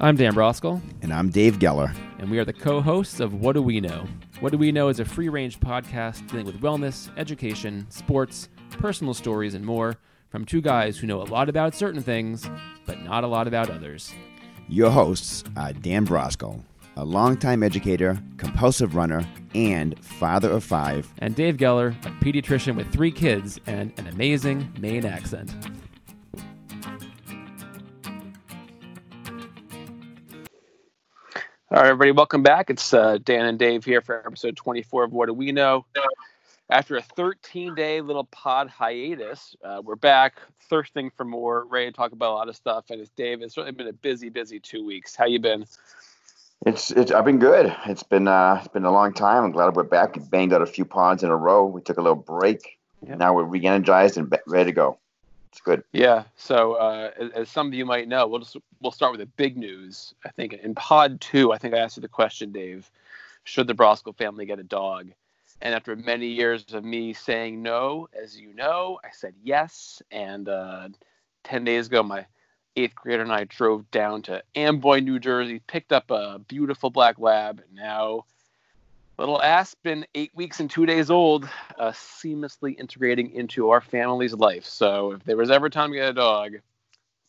I'm Dan Broskell, And I'm Dave Geller. and we are the co hosts of What Do We Know? What Do We Know is a free range podcast dealing with wellness, education, sports, personal stories, and more from two guys who know a lot about certain things, but not a lot about others. Your hosts are Dan Brosco, a longtime educator, compulsive runner, and father of five. And Dave Geller, a pediatrician with three kids and an amazing Maine accent. Right, everybody, welcome back. It's uh, Dan and Dave here for episode 24 of What Do We Know? After a 13 day little pod hiatus, uh, we're back thirsting for more, ready to talk about a lot of stuff. And it's Dave. It's really been a busy, busy two weeks. How you been? It's it's I've been good. It's been uh it's been a long time. I'm glad we're back. We Banged out a few pods in a row. We took a little break. Yeah. Now we're re-energized and ready to go. It's good. Yeah. So, uh, as, as some of you might know, we'll just we'll start with the big news. I think in Pod Two, I think I asked you the question, Dave: Should the Broskell family get a dog? And after many years of me saying no, as you know, I said yes. And uh, ten days ago, my eighth grader and I drove down to Amboy, New Jersey, picked up a beautiful black lab. And now, little Aspen, eight weeks and two days old, uh, seamlessly integrating into our family's life. So if there was ever time to get a dog,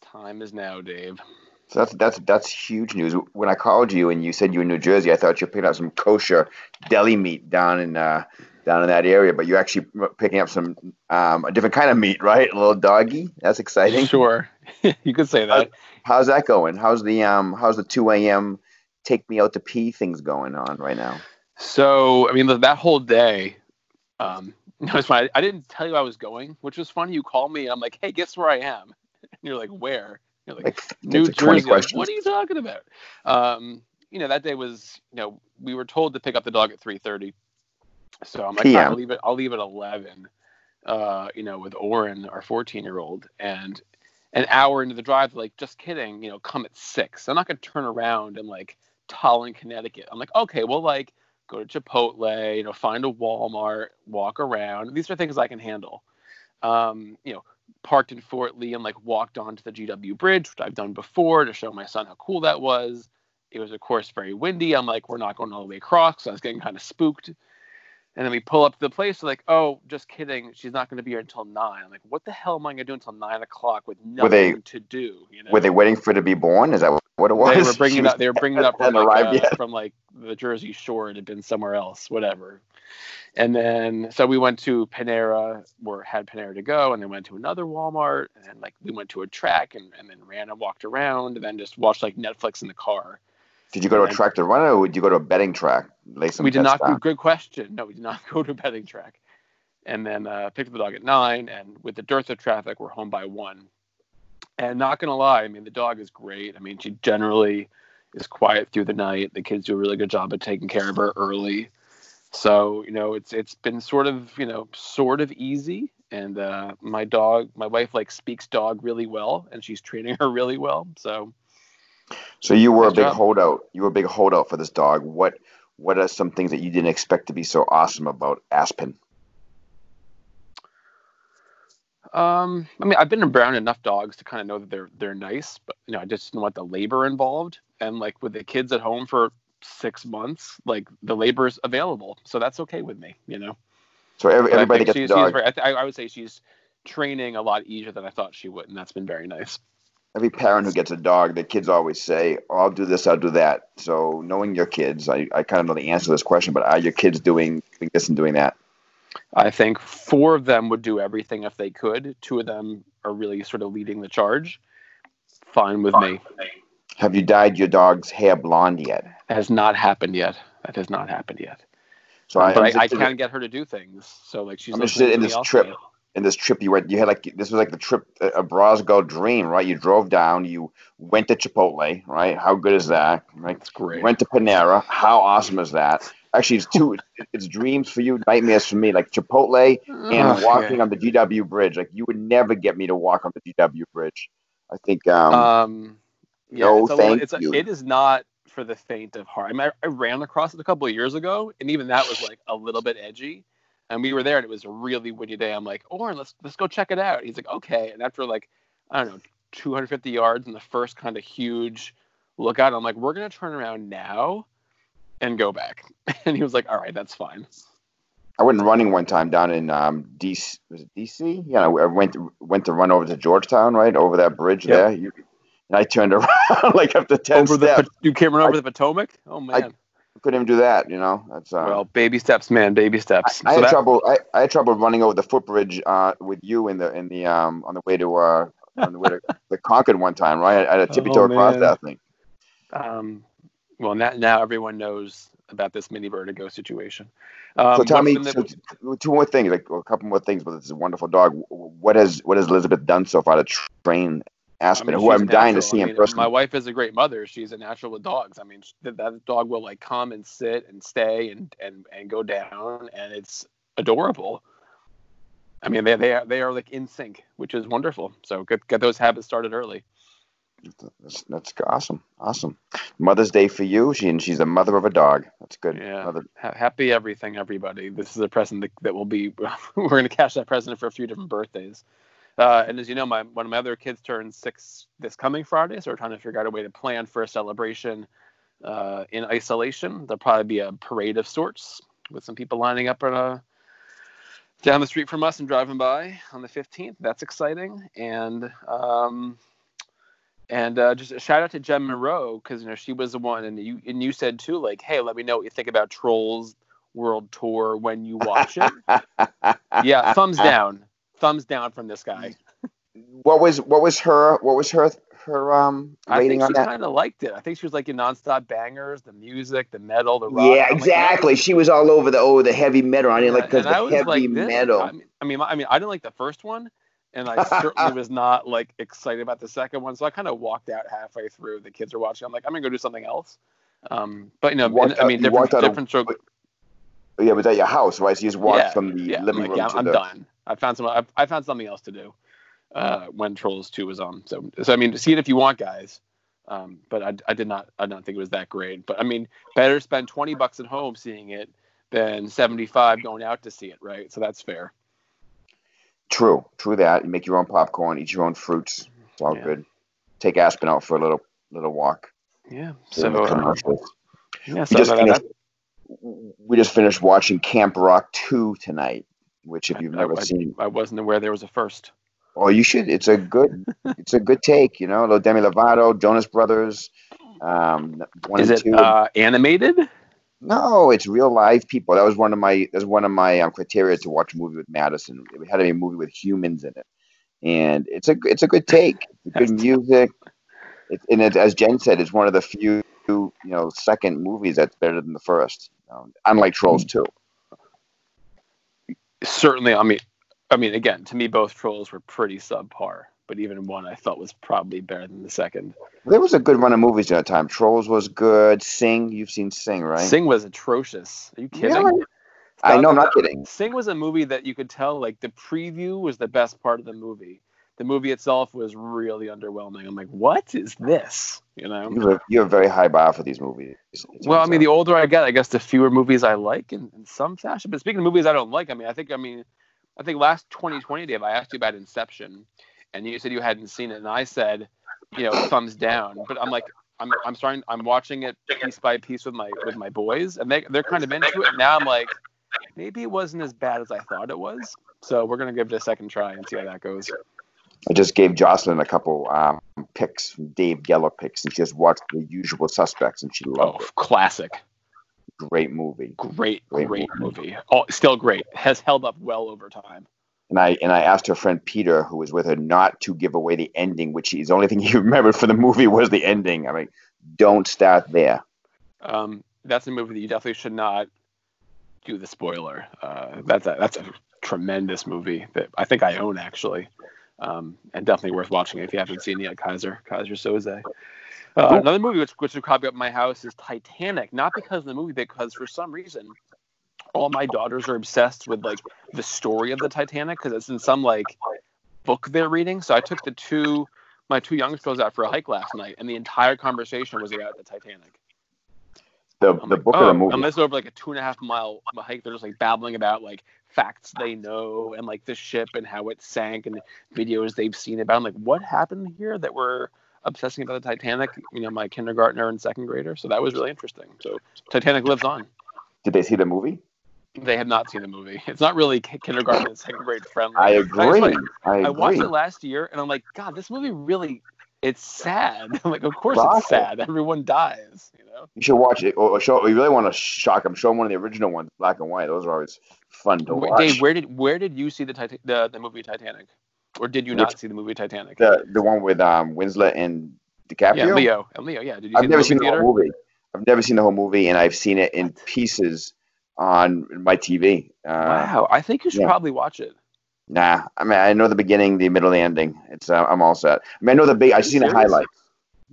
time is now, Dave. So that's that's that's huge news. When I called you and you said you were in New Jersey, I thought you were picking up some kosher deli meat down in uh, down in that area, but you're actually picking up some um, a different kind of meat, right? A little doggy. That's exciting. Sure, you could say that. How's that going? How's the um how's the two a.m. take me out to pee things going on right now? So I mean, that whole day, um, no, it's fine. I didn't tell you I was going, which was funny. You call me, and I'm like, "Hey, guess where I am?" And you're like, "Where?" You're like, Like New that's like 20 Jersey. Like, what are you talking about? Um, you know, that day was, you know, we were told to pick up the dog at 3:30. So I'm like, PM. I'll leave it. I'll leave it 11. Uh, you know, with Oren, our 14 year old, and an hour into the drive, like, just kidding. You know, come at six. I'm not gonna turn around and like Tallinn, Connecticut. I'm like, okay, well, like go to Chipotle, you know, find a Walmart, walk around. These are things I can handle. Um, you know, parked in Fort Lee and like walked onto the GW Bridge, which I've done before to show my son how cool that was. It was, of course, very windy. I'm like, we're not going all the way across. So I was getting kind of spooked. And then we pull up to the place. Like, oh, just kidding. She's not going to be here until nine. I'm like, what the hell am I going to do until nine o'clock with nothing they- to do? You know? Were they waiting for it to be born? Is that what it was? They were bringing it up. They were bringing it up from like, uh, from like the Jersey Shore. It had been somewhere else, whatever. And then so we went to Panera, or had Panera to go, and then went to another Walmart, and then like we went to a track, and, and then ran and walked around, and then just watched like Netflix in the car. Did you go to a track to run or did you go to a betting track? Lay some we did not. down? Good question. No, we did not go to a betting track. And then uh, picked up the dog at nine, and with the dearth of traffic, we're home by one. And not gonna lie, I mean the dog is great. I mean she generally is quiet through the night. The kids do a really good job of taking care of her early. So you know it's it's been sort of you know sort of easy. And uh, my dog, my wife like speaks dog really well, and she's training her really well. So So you were Nice a big job. holdout. You were a big holdout for this dog. What What are some things that you didn't expect to be so awesome about Aspen? Um, I mean, I've been around enough dogs to kind of know that they're they're nice, but you know, I just didn't want the labor involved. And like with the kids at home for six months, like the labor is available, so that's okay with me, you know. So every, everybody gets she's, dog. she's I, th- I would say she's training a lot easier than I thought she would, and that's been very nice. Every parent who gets a dog, the kids always say, oh, "I'll do this, I'll do that." So knowing your kids, I, I kind of know the answer to this question. But are your kids doing, doing this and doing that? I think four of them would do everything if they could. Two of them are really sort of leading the charge. Fine with me. Have you dyed your dog's hair blonde yet? That has not happened yet. That has not happened yet. So I, I interested- can get her to do things. So like she's I'm interested in this trip. In this trip you went you had like this was like the trip a Brosgo dream right you drove down you went to Chipotle right how good is that right It's great. went to Panera how awesome is that actually it's two it's dreams for you nightmares for me like Chipotle and Ugh, walking yeah. on the GW bridge like you would never get me to walk on the GW bridge I think um, Um, yeah, no, it's a little, thank it's a, you. it is not for the faint of heart. I, mean, I, I ran across it a couple of years ago, and even that was like a little bit edgy. And we were there, and it was a really windy day. I'm like, Oren, let's let's go check it out. He's like, okay. And after like I don't know, 250 yards, and the first kind of huge look out. I'm like, we're gonna turn around now and go back. And he was like, all right, that's fine. I went running one time down in um, DC. Was it DC? Yeah, I went went to run over to Georgetown, right over that bridge Yep. there. You, and I turned around like after ten Over the steps. Po- you came run over the Potomac? Oh man. Couldn't even do that. You know, that's uh, well, baby steps, man, baby steps. I So had that- trouble. I, I had trouble running over the footbridge uh, with you in the in the um on the way to uh on the way to the Concord one time, right? I had to tippy toe Oh, across man. that thing. Um, well, now, now everyone knows about this mini vertigo situation. Um, so tell me, the- so t- two more things, like a couple more things. But this is a wonderful dog. What has what has Elizabeth done so far to train I Aspen, mean, who I'm dying to see I in person? My wife is a great mother. She's a natural with dogs. I mean, that, dog will like come and sit and stay and and and go down, and it's adorable. I mean, they they are they are like in sync, which is wonderful. So get get those habits started early. That's, that's awesome, awesome. Mother's Day for you. She and she's the mother of a dog. That's good. Yeah. Mother, Ha- happy everything, everybody. This is a present that, that will be. we're going to cash that present for a few different birthdays. Uh, and as you know, my one of my other kids turns six this coming Friday, so we're trying to figure out a way to plan for a celebration uh, in isolation. There'll probably be a parade of sorts with some people lining up at a, down the street from us and driving by on the 15th. That's exciting. And um, and uh, just a shout out to Jen Monroe because you know she was the one, and you and you said too, like, hey, let me know what you think about Trolls World Tour when you watch it. yeah, thumbs down, thumbs down from this guy. what was what was her what was her her um I rating think on she kind of liked it. I think she was like in nonstop bangers, the music, the metal, the rock. Yeah, I'm like, exactly. she was all over the oh the heavy metal. I didn't like because I the heavy like, metal. I mean, I mean, I mean, I didn't like the first one, and I certainly was not like excited about the second one. So I kind of walked out halfway through. The kids are watching. I'm like, I'm gonna go do something else. Um, but you know, and- I mean, different, walked out different. Yeah, it was at your house, right? So you just walked Yeah, from the Yeah, I'm living like, room yeah, to I'm the. done. I found some. I, I found something else to do uh, when Trolls Two was on. So, so I mean, see it if you want, guys. Um, but I, I did not. I don't think it was that great. But I mean, better spend twenty bucks at home seeing it than seventy five going out to see it, right? So that's fair. True, true that. You make your own popcorn, eat your own fruits. It's all Yeah. good. Take Aspen out for a little little walk. Yeah. So uh, yeah. So just that- that- We just finished watching Camp Rock two tonight, which if you've I- never I- seen, I wasn't aware there was a first. oh, you should. It's a good, it's a good take. You know, little Demi Lovato, Jonas Brothers. Um, one Is and it two. uh, animated? No, it's real live people. That was one of my that's one of my um, criteria to watch a movie with Madison. It had to be a movie with humans in it, and it's a it's a good take. Good music, it, and it, as Jen said, it's one of the few you know second movies that's better than the first. Unlike Trolls hmm. two. Certainly. I mean, I mean, again, to me, both trolls were pretty subpar. But even one I thought was probably better than the second. There was a good run of movies during that time. Trolls was good. Sing, you've seen Sing, right? Sing was atrocious. Are you kidding? Really? I know, I'm not kidding. Sing was a movie that you could tell like the preview was the best part of the movie. The movie itself was really underwhelming. I'm like, what is this? You know. You have, you have very high bar for these movies. Well, I mean, the older I get, I guess the fewer movies I like in, in some fashion. But speaking of movies I don't like, I mean, I think, I mean, I think last 2020, Dave, I asked you about Inception, and you said you hadn't seen it, and I said, you know, thumbs down. But I'm like, I'm, I'm starting, I'm watching it piece by piece with my with my boys, and they they're kind of into it. Now I'm like, maybe it wasn't as bad as I thought it was. So we're gonna give it a second try and see how that goes. I just gave Jocelyn a couple um, picks, Dave Geller picks, and she just watched The Usual Suspects, and she Oh, loved it. classic, Great movie. great, Great great movie. movie. Oh, still great. Has held up well over time. And I and I asked her friend Peter, who was with her, not to give away the ending, which is the only thing he remembered for the movie was the ending. I mean, don't start there. Um, that's a movie that you definitely should not do the spoiler. Uh, that's a that's a tremendous movie that I think I own actually, um, and definitely worth watching if you haven't seen yet. Keyser Keyser Soze. Uh, another movie which which would probably up my house is Titanic. Not because of the movie, because for some reason, all my daughters are obsessed with like the story of the Titanic because it's in some like book they're reading. So I took the two my two youngest girls out for a hike last night, and the entire conversation was about the Titanic. The I'm the like, book oh, of the movie. And this is over like a two and a half mile hike. They're just like babbling about like facts they know and like the ship and how it sank and videos they've seen about. I'm like, what happened here that we're obsessing about the Titanic. You know, my kindergartner and second grader. So that was really interesting. So Titanic lives on. Did they see the movie? They have not seen the movie. It's not really ki- kindergarten and second grade friendly. I agree. funny. I I watched it last year, and I'm like, God, this movie really. It's sad. I'm like, of course it's sad. Everyone dies. You know. You should watch it or, show. You really want to shock them? Show them one of the original ones, black and white. Those are always fun to watch. Dave, where did where did you see the the the movie Titanic, or did you Which- not see the movie Titanic? the the one with um Winslet and DiCaprio. yeah, Leo and Leo. Yeah, did you I've the never movie seen the theater? whole movie. I've never seen the whole movie, and I've seen it in pieces on my TV. Uh, wow, I think you should yeah. probably watch it. Nah, I mean I know the beginning, the middle, the ending. It's uh, I'm all set. I mean I know the big. I've seen the highlights.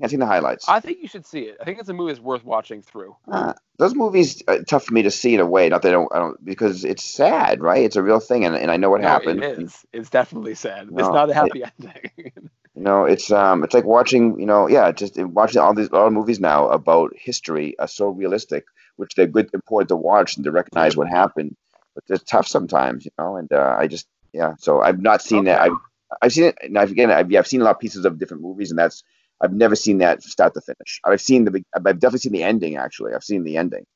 I've seen the highlights. I think you should see it. I think it's a movie that's worth watching through. Uh, those movies are tough for me to see in a way. Not that I don't, I don't because it's sad, right? It's a real thing, and, and I know what No, happened. It is. It's definitely sad. it's not a it- happy ending. You know, it's um, it's like watching, you know, yeah, just watching all these all the movies now about history are so realistic, which they're good, important to watch and to recognize what happened. But it's tough sometimes, you know. And uh, I just, yeah. So I've not seen that. I've I've seen it. And I've, again, I've, yeah, I've seen a lot of pieces of different movies, and that's I've never seen that start to finish. I've seen the, I've definitely seen the ending. Actually, I've seen the ending.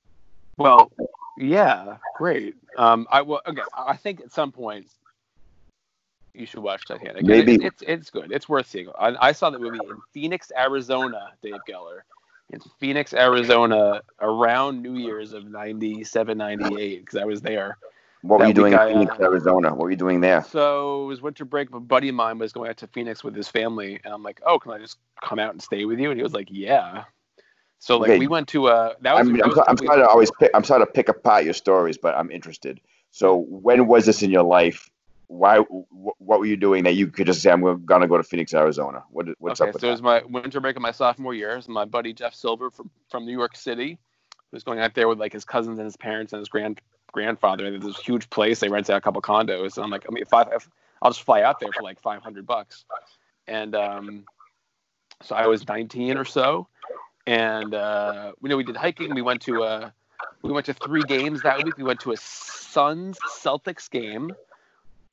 Well, yeah, great. Um, I will. Okay, I think at some point you should watch Titanic. Maybe- it- it's it's good. It's worth seeing. I, I saw the movie in Phoenix, Arizona. Dave Geller. In Phoenix, Arizona, around New Year's of 97, 98, because I was there. What were you doing in I, Phoenix, uh, Arizona? What were you doing there? So it was winter break. A buddy of mine was going out to Phoenix with his family, and I'm like, "Oh, can I just come out and stay with you?" And he was like, "Yeah." So like Okay. we went to a that was, I'm, that I'm, was I'm sorry to always pick. I'm sorry to pick apart your stories, but I'm interested. So, when was this in your life? Why? wh- What were you doing that you could just say, "I'm gonna go to Phoenix, Arizona"? What, what's okay, up with so it was my winter break of my sophomore year. Was my buddy Jeff Silver from, from New York City was going out there with like his cousins and his parents and his grand grandfather. There's this huge place. They rent out a couple condos, and I'm like, I mean, if, I, if I'll just fly out there for like 500 bucks. And um, so I was 19 or so, and uh, you know we did hiking. We went to uh, we went to three games that week. We went to a Suns Celtics game.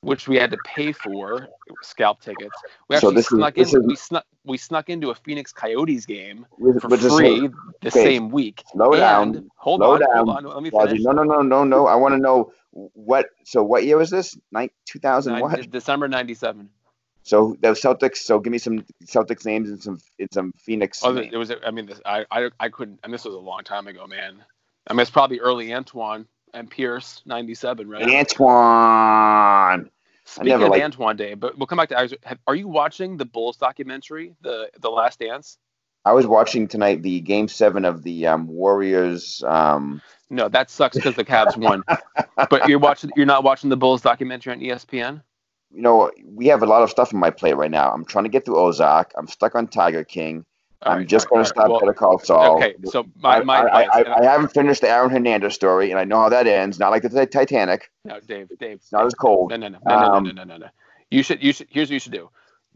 Which we had to pay for scalp tickets. We So actually is- snuck this in. is- We snuck we snuck into a Phoenix Coyotes game for free the okay, same week. slow And- down, Hold slow on, down, hold on. Let me finish. No, no, no, no, no. I want to know what. So, what year was this? Nine, 2000 what? December '97. So the Celtics. So, give me some Celtics names and some and some Phoenix. Oh, names. it was. I mean, this, I, I, I couldn't. And this was a long time ago, man. I mean, it's probably early Antoine and Pierce '97, right? Antoine. Speaking never of liked- Antoine Day, but we'll come back to. I Are you watching the Bulls documentary, the the Last Dance? I was watching tonight the Game Seven of the um, Warriors. Um, No, that sucks because the Cavs won. but you're watching. You're not watching the Bulls documentary on ESPN. you know, we have a lot of stuff on my plate right now. I'm trying to get through Ozark. I'm stuck on Tiger King. I'm right, just going right, to start all right. Better Call Saul. Okay, so my my I, I. I, I haven't finished the Aaron Hernandez story, and I know how that ends. Not like the Titanic. No, Dave, Dave. Not as cold. No, no, no, no, no, Um, no, no, no, no. You should, you should. Here's what you should do: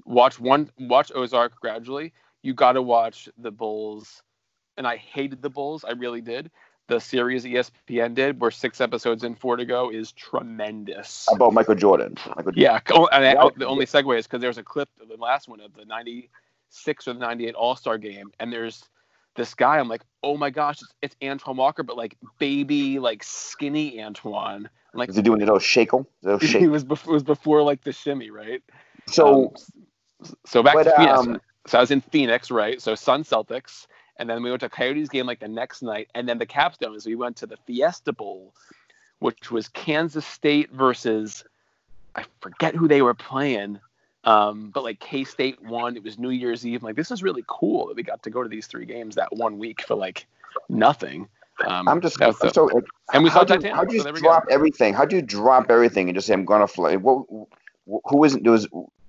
watch one, watch Ozark gradually. You got to watch the Bulls, and I hated the Bulls. I really did. The series ESPN did, where six episodes in, four to go, is tremendous. About Michael Jordan. Michael, Yeah, oh, and I, Yeah. the only segue is because there's a clip of the last one of the '96 or the '98 All Star game, and there's this guy. I'm like, oh my gosh, it's, it's Antoine Walker, but like baby, like skinny Antoine. I'm like, Is he doing the little shakel? The little he shake? was before, it was before like the shimmy, right? So, Um, so back but, to Phoenix. um, so I was in Phoenix, right? So Sun Celtics, and then we went to Coyotes game like the next night, and then the capstone is we went to the Fiesta Bowl, which was Kansas State versus I forget who they were playing. Um, but like K State won. It was New Year's Eve. I'm like, this is really cool that we got to go to these three games that one week for like nothing. Um, I'm just. I'm the- so, and we saw how do you, Titanic. how do you so drop everything? How do you drop everything and just say I'm gonna fly? What? Who isn't? There was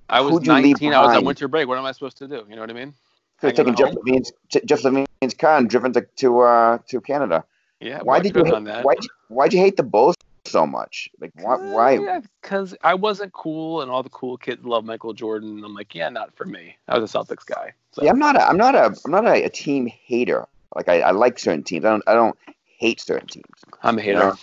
I was who'd you leave 19. I was on winter break. What am I supposed to do? You know what I mean? could have taken Jeff? Levine's Jeff Levine's car and driven to to uh, to Canada. Yeah. Why did you hate, why why'd you hate the Bulls so much? Like why why? Because I wasn't cool, and all the cool kids love Michael Jordan. I'm like, yeah, not for me. I was a Celtics guy. So. Yeah, I'm not a I'm not a I'm not a, a team hater. Like I, I like certain teams. I don't I don't hate certain teams. I'm a hater.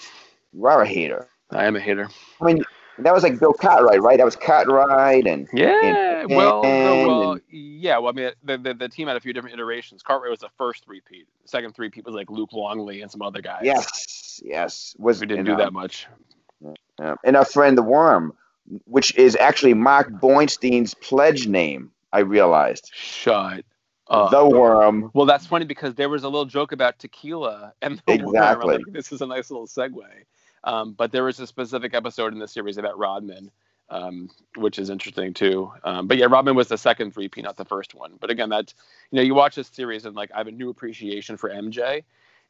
You are a hater. I am a hater. I mean that was like Bill Cartwright, right? That was Cartwright and Yeah, right. Well, And- well, yeah. Well, I mean, the, the the team had a few different iterations. Cartwright was the first three-peat. Second three-peat was like Luke Longley and some other guys. Yes, yes. Was we didn't do that much. Yeah. And our friend the Worm, which is actually Mark Boinstein's pledge name, I realized. Shut up. the Worm. Well, that's funny because there was a little joke about tequila and the worm. Exactly. like, this is a nice little segue. Um, but there was a specific episode in the series about Rodman, um, which is interesting too. Um, but yeah, Rodman was the second three P, not the first one. But again, that's you know, you watch this series and like I have a new appreciation for MJ,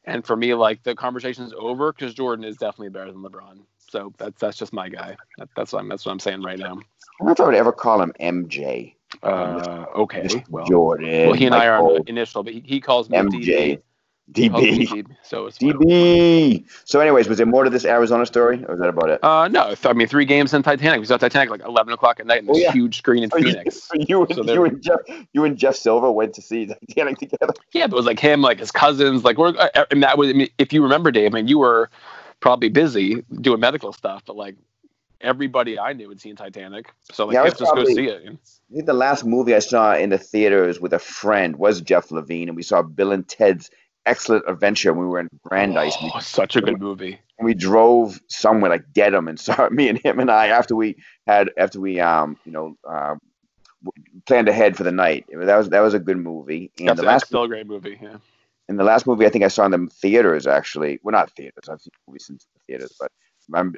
and for me, like the conversation's over because Jordan is definitely better than LeBron. So that's that's just my guy. That, that's what I'm that's what I'm saying right now. I don't know if I would ever call him MJ. Uh, okay, well, Jordan. well, he and I are initial, but he, he calls me MJ. He calls me DB. DB. So. DB. So, anyways, was there more to this Arizona story, or was that about it? Uh, no, I mean three games in Titanic. We saw Titanic like eleven o'clock at night in this Oh, yeah. huge screen in Oh, you- Phoenix. you, and, So you and Jeff, you and Jeff Silver went to see Titanic together. Yeah, but it was like him, like his cousins, like we're. uh, And that was, I mean, if you remember, Dave, I mean, you were probably busy doing medical stuff, but like everybody I knew had seen Titanic, so like Yeah, let's just probably- go see it. I think the last movie I saw in the theaters with a friend was Jeff Levine, and we saw Bill and Ted's Excellent Adventure. when We were in Brandeis. and we Oh, such a good movie. we drove somewhere like Dedham and saw me and him and I after we had after we um you know uh, planned ahead for the night. That was that was a good movie. And That's, the last still a great movie. Yeah. and the last movie I think I saw in the theaters actually. Well, not theaters. I've seen movies since the theaters, but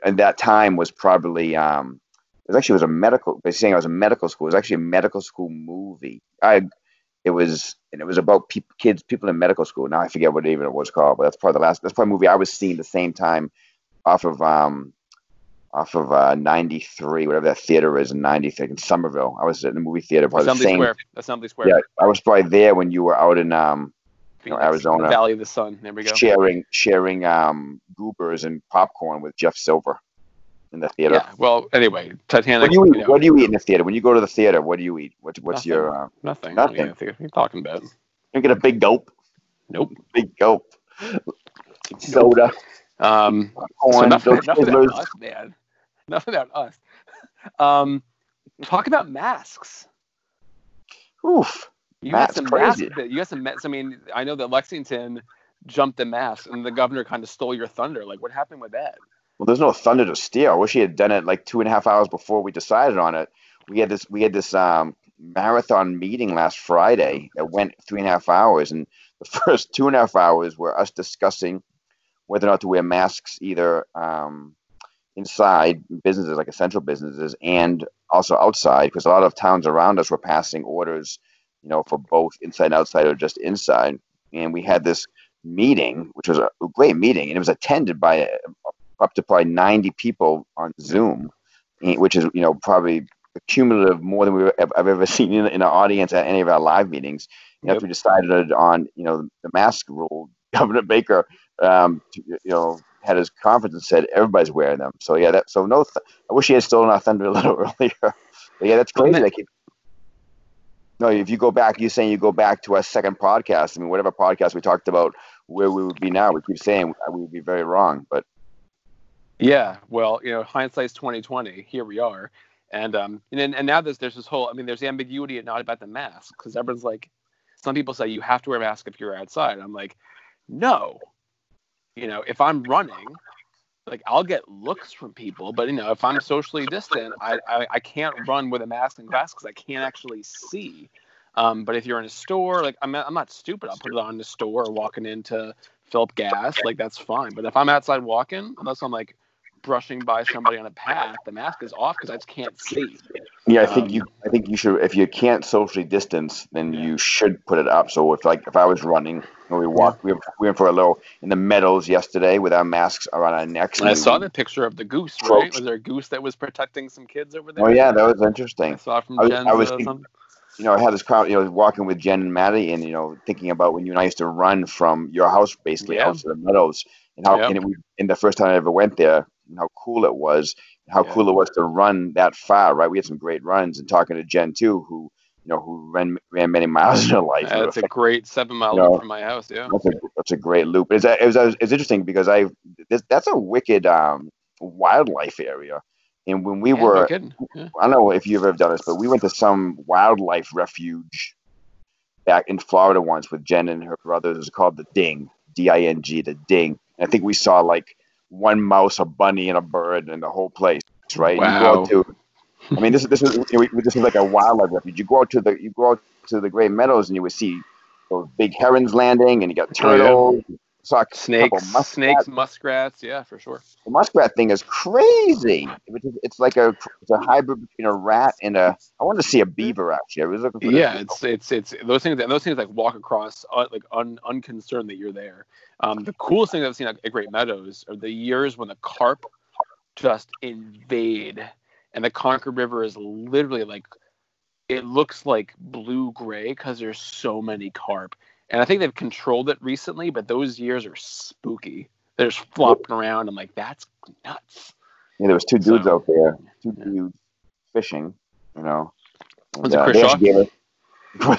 and that time was probably um it was actually it was a medical. They're saying I was a medical school. It was actually a medical school movie. I it was and it was about peop kids people in medical school. Now I forget what even it was called, but that's probably the last. That's probably a movie I was seeing the same time off of um off of uh 93 whatever that theater is in 93 in somerville i was in the movie theater probably the Assembly same Square. Assembly Square. yeah i was probably there when you were out in um you know, Arizona. Valley of the Sun. There we go. sharing sharing um goobers and popcorn with jeff silver in the theater Yeah. Well, anyway, Titanic. what do you eat know, what do you eat in the theater when you go to the theater what do you eat what's what's Nothing. your uh, Nothing. Nothing. What are you talking about? you get a big gulp Nope. big gulp soda Um, so corn enough, enough about us, man. Enough about us. Um, talk about masks. Oof. You got some crazy. masks. You got some. masks. I mean, I know that Lexington jumped the mask, and the governor kind of stole your thunder. Like, what happened with that? Well, there's no thunder to steal. I wish he had done it like two and a half hours before we decided on it. We had this we had this um, marathon meeting last Friday that went three and a half hours, and the first two and a half hours were us discussing whether or not to wear masks either um, inside businesses like essential businesses and also outside because a lot of towns around us were passing orders, you know, for both inside and outside or just inside. And we had this meeting, which was a great meeting, and it was attended by uh, up to probably 90 people on Zoom, eh, which is you know probably cumulative more than we've I've ever seen in, in our audience at any of our live meetings. Yep. after we decided on you know the mask rule, Governor Baker, um, you know, had his conference and said everybody's wearing them. So yeah, that so no, th- I wish he had stolen our thunder a little earlier. But yeah, that's crazy. keep. No, if you go back, you're saying you go back to our second podcast. I mean, whatever podcast we talked about where we would be now, we keep saying we would be very wrong, but Yeah, well, you know, hindsight's twenty twenty. Here we are, and um, and and now there's there's this whole. I mean, there's the ambiguity not about the mask because everyone's like, some people say you have to wear a mask if you're outside. I'm like, no, you know, if I'm running, like I'll get looks from people, but you know, if I'm socially distant, I I, I can't run with a mask and glasses because I can't actually see. Um, but if you're in a store, like I'm, I'm not stupid. I'll put it on in the store or walking in to fill up gas. Like that's fine. But if I'm outside walking, unless I'm like brushing by somebody on a path, the mask is off because I just can't see. Yeah, I think Um, you. I think you should. If you can't socially distance, then Yeah. you should put it up. So if like if I was running, and we walked, we, went- we went for a little in the meadows yesterday with our masks around our necks. And I saw the picture of the goose, right? Was there a goose that was protecting some kids over there? Oh yeah, that was interesting. I saw from I was- Jen's I was uh, think- You know, I had this crowd. You know, walking with Jen and Maddie, and you know, thinking about when you and I used to run from your house basically Yeah. out to the meadows, and how Yeah. and it, we, and the first time I ever went there, and how cool it was, how Yeah. cool it was to run that far. Right, we had some great runs, and talking to Jen too, who you know who ran ran many miles in her life. Uh, it's a great seven mile No. loop from my house. Yeah. That's a that's a great loop. It's, it was, it's interesting because I that's a wicked um, wildlife area. And when we Yeah, were, no. Yeah. I don't know if you've ever done this, but we went to some wildlife refuge back in Florida once with Jen and her brothers. It was called the Ding, D I N G, the Ding. And I think we saw like one mouse, a bunny, and a bird, and the whole place. Right? You go Wow. out to, I mean, this is this is you know, this is like a wildlife refuge. You go out to the you go out to the Great Meadows, and you would see those big herons landing, and you got Oh, yeah. turtles. Saw Snakes, muskrats. snakes, muskrats. Yeah, for sure. The muskrat thing is crazy. It's, like a it's a hybrid between a rat and a. I wanted to see a beaver actually. I was looking for. Yeah, it's it's it's those things. Those things like walk across uh, like un, unconcerned that you're there. Um, the coolest thing I've seen at at Great Meadows are the years when the carp just invade, and the Concord River is literally like it looks like blue gray because there's so many carp. And I think they've controlled it recently, but those years are spooky. They're just flopping around. I'm like, that's nuts. Yeah, there was two dudes So- out there, two Yeah. dudes fishing. You know. Was it And, Chris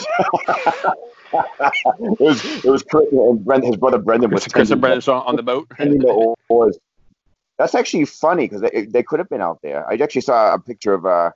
Shaw? actually gave us- it was it was Chris and Brendan, his brother Brendan was Chris, Chris and Brendan on the boat. the oars. That's actually funny because they, they could have been out there. I actually saw a picture of uh,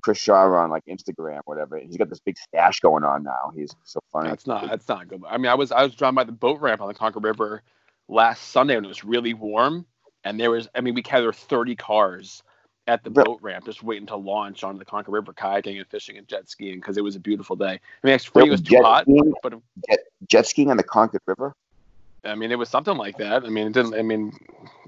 Chris Shaw on like Instagram, whatever. He's got this big stash going on now. He's so funny. That's not that's not good. I mean, I was I was drawn by the boat ramp on the Concord River last Sunday when it was really warm, and there was I mean we counted 30 cars at the boat ramp just waiting to launch onto the Concord River kayaking and fishing and jet skiing because it was a beautiful day. I mean, it was too hot, skiing, but jet, jet skiing on the Concord River. I mean it was something like that. I mean it didn't. I mean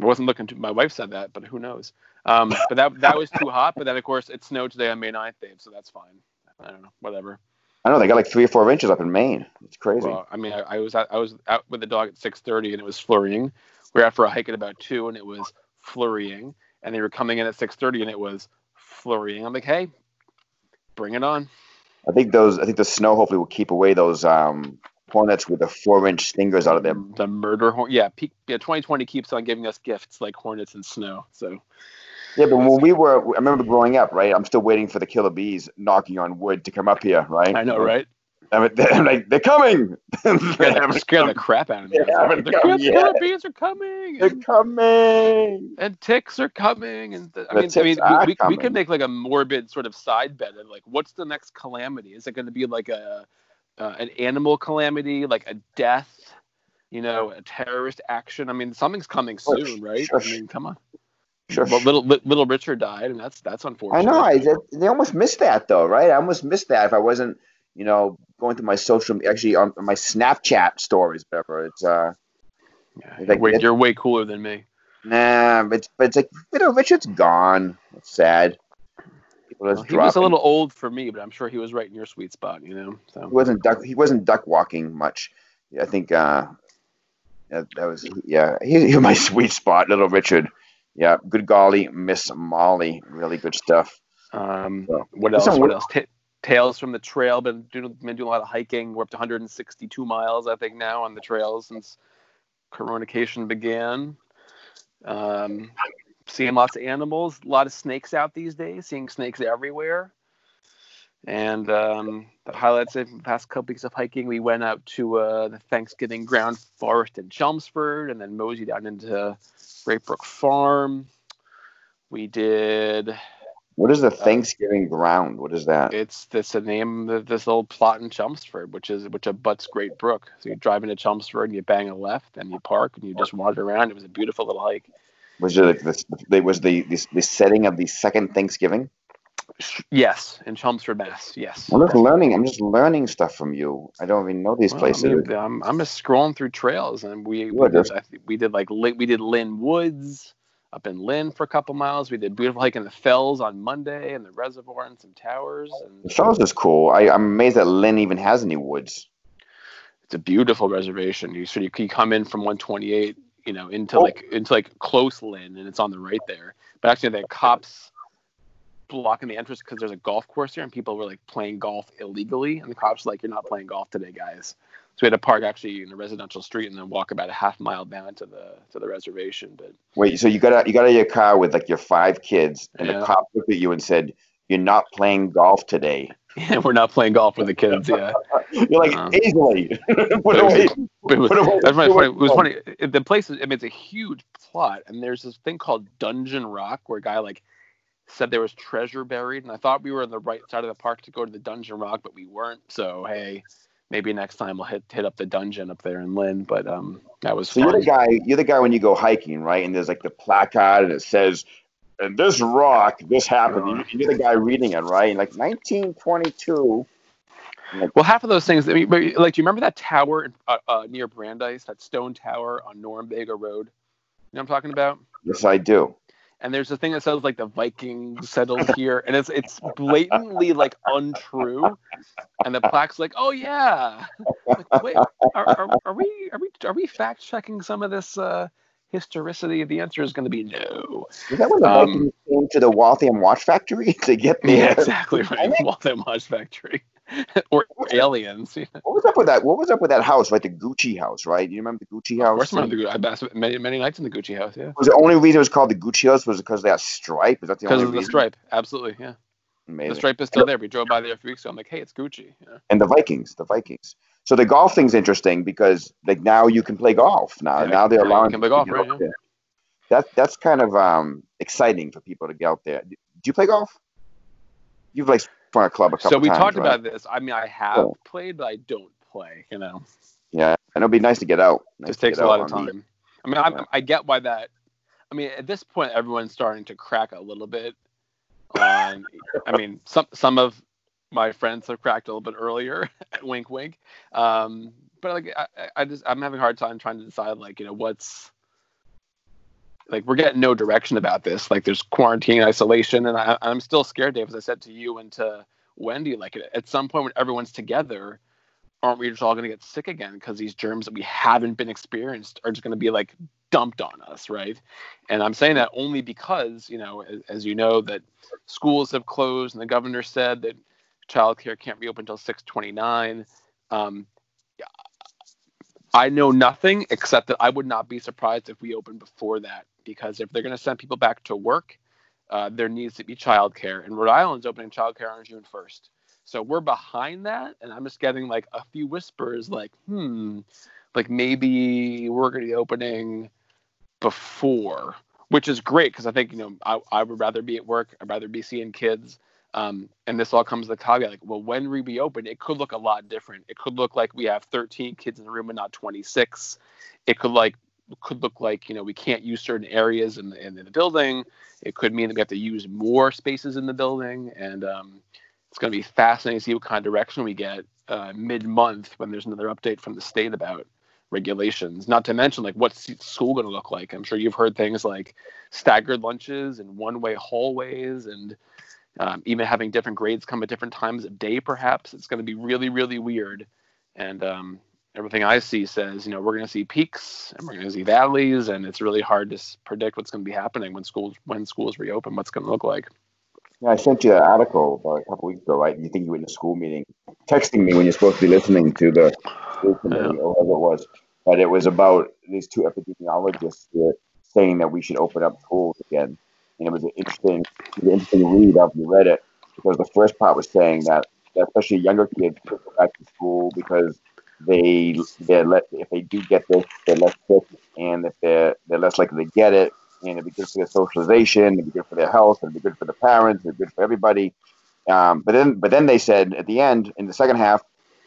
I wasn't looking to. My wife said that, but who knows? Um, but that that was too hot. But then of course it snowed today on May 9th, Dave. So that's fine. I don't know. Whatever. I know they got like three or four inches up in Maine. It's crazy. Well, I mean, I, I was out, I was out with the dog at six thirty, and it was flurrying. We were out for a hike at about two, and it was flurrying. And they were coming in at six thirty, and it was flurrying. I'm like, hey, bring it on. I think those. I think the snow hopefully will keep away those um, hornets with the four-inch stingers out of them. The murder horn. Yeah, peak, yeah. 2020 keeps on giving us gifts like hornets and snow. So Yeah, but when we were, I remember growing up, right? I'm still waiting for the killer bees knocking on wood to come up here, right? I know, right? I mean, they're like, they're coming. Scared the, scared the crap out of me. They haven't the come killer, yet. bees are coming. They're And, coming. and ticks are coming, and the, I The mean, I mean, are we, we, we could make like a morbid sort of side bet of like, what's the next calamity? Is it going to be like a uh, an animal calamity, like a death, you know, a terrorist action? I mean, something's coming Shush, soon, right? shush. I mean, come on. Sure. Well, little little Richard died, and that's that's I unfortunate. know. I just, they almost missed that though, right? I almost missed that if I wasn't, you know, going through my social, actually on my Snapchat stories, whatever. It's uh, Yeah, Like, you're, way, it- you're way cooler than me. nah, but it's, but it's like, you know, Richard's gone. It's sad. Well, he was a little old for me, but I'm sure he was right in your sweet spot. You know, so He wasn't duck. He wasn't duck walking much. I think uh, that, that was yeah. He, he was my sweet spot, little Richard. Yeah, good golly, Miss Molly, really good stuff. Um, So, what else? some What else? Ta Tales from the trail. Been doing been doing a lot of hiking. We're up to 162 miles, I think, now on the trail since Coronation began. Um, seeing lots of animals, a lot of snakes out these days. Seeing snakes everywhere. And um, the highlights of the past couple weeks of hiking, we went out to uh, the Thanksgiving ground forest in Chelmsford, and then moseyed down into Great Brook Farm. We did What is the uh, Thanksgiving ground? What is that? it's this the name of this little plot in Chelmsford, which is which abuts Great Brook. So you drive into Chelmsford, and you bang a left, and you park, and you just wander around. It was a beautiful little hike. Was it like this? It was the, the the setting of the second Thanksgiving. Yes, in Chelmsford, Mass. Yes. I'm just learning. I'm just learning stuff from you. I don't even know these Well, places. I mean, I'm, I'm just scrolling through trails, and we we did, we did like we did Lynn Woods up in Lynn for a couple miles. We did beautiful hike in the Fells on Monday, and the reservoir and some towers. the Fells is cool. I, I'm amazed that Lynn even has any woods. it's a beautiful reservation. You so you can come in from 128, you know, into Oh. like into like close Lynn, and it's on the right there. But actually, the cops blocking the entrance because there's a golf course here, and people were like playing golf illegally, and the cops were like, "You're not playing golf today, guys." So we had to park actually in a residential street and then walk about a half mile down to the to the reservation. But Wait, so you got out, you got out of your car with like your five kids, and Yeah. the cop looked at you and said, "You're not playing golf today." And we're not playing golf with the kids. Yeah, You're like Uh. easily. Put It was- away- it was, put away- that's funny, funny. It was funny. The place is, I mean, it's a huge plot, and there's this thing called Dungeon Rock where a guy like said there was treasure buried, and I thought we were on the right side of the park to go to the dungeon rock, but we weren't. So hey, maybe next time we'll hit hit up the dungeon up there in Lynn. But um, that was So fun. you're the guy. You're the guy when you go hiking, right? And there's like the placard, and it says, "And this rock, this happened." You- You're the guy reading it, right? And like 1922. Well, half of those things. I mean, like, do you remember that tower in, uh, uh, near Brandeis, that stone tower on Norumbega Road? You know what I'm talking about? Yes, I do. And there's a thing that says like the Vikings settled here, and it's it's blatantly like untrue. And the plaque's like, "Oh yeah, like, wait, are, are, are we are we are we fact checking some of this uh, historicity? The answer is going to be no. Is that when the Um, Vikings came to the Waltham Watch Factory to get the? Yeah, exactly right. Waltham Watch Factory or aliens. Yeah. What was up with that? What was up with that house, right? The Gucci house, right? You remember the Gucci house? course, I'm the, I passed many many nights in the Gucci house. Yeah. Was the only reason it was called the Gucci house was because of that stripe? Is that the only? because of the reason? stripe. Absolutely, yeah. Amazing. The stripe is still there. We drove by there a few weeks ago. I'm like, hey, it's Gucci. Yeah. and the Vikings, the Vikings. So the golf thing's interesting because like now you can play golf. Now Yeah, now they're yeah, you allowing can play golf, right, there. That that's kind of um exciting for people to get out there. Do you play golf? You've like a club a couple So we times, talked right? about this. I mean, I have played, but I don't play. You know, Yeah, and it'd be nice to get out. Nice just takes a lot of on the- time. I mean, I, Yeah. I get why that. I mean, at this point, everyone's starting to crack a little bit. On, I mean, some some of my friends have cracked a little bit earlier. wink, wink. Um, but like, I- I just I'm having a hard time trying to decide like, you know, what's like we're getting no direction about this. Like, there's quarantine, isolation, and I, I'm still scared, Dave. As I said to you and to Wendy, like at some point when everyone's together, aren't we just all going to get sick again because these germs that we haven't been experienced are just going to be like dumped on us, right? And I'm saying that only because, you know, as, as you know, that schools have closed and the governor said that childcare can't reopen until 629. Um, I know nothing except that I would not be surprised if we open before that because if they're going to send people back to work, uh, there needs to be childcare. And Rhode Island's opening childcare on June 1st. So we're behind that, and I'm just getting like a few whispers, like, hmm, like maybe we're going to be opening before, which is great because I think you know I, I would rather be at work, I'd rather be seeing kids, um, and this all comes to the caveat, like, well, when we reopen, it could look a lot different. It could look like we have 13 kids in the room and not 26. It could like could look like you know we can't use certain areas in the, in the building. It could mean that we have to use more spaces in the building, and um, it's going to be fascinating to see what kind of direction we get uh, mid-month when there's another update from the state about regulations. Not to mention like what's school going to look like. I'm sure you've heard things like staggered lunches and one-way hallways, and um, even having different grades come at different times of day. Perhaps it's going to be really, really weird. And um, everything I see says, you know, we're going to see peaks and we're going to see valleys, and it's really hard to predict what's going to be happening when schools when schools reopen. What's going to look like. Yeah, I sent you that article about a couple weeks ago, right? You think you were in a school meeting, texting me when you're supposed to be listening to the school committee or whatever it was. But it was about these two epidemiologists here saying that we should open up schools again. And it was an interesting, an interesting read after you read it because the first part was saying that, that especially younger kids should go back to school because they they're let if they do get this, they're less sick, and if they're they're less likely to get it, and it'd be good for their socialization, it'd be good for their health, it'd be good for the parents, it'd be good for everybody. Um, but then, but then they said at the end, in the second half,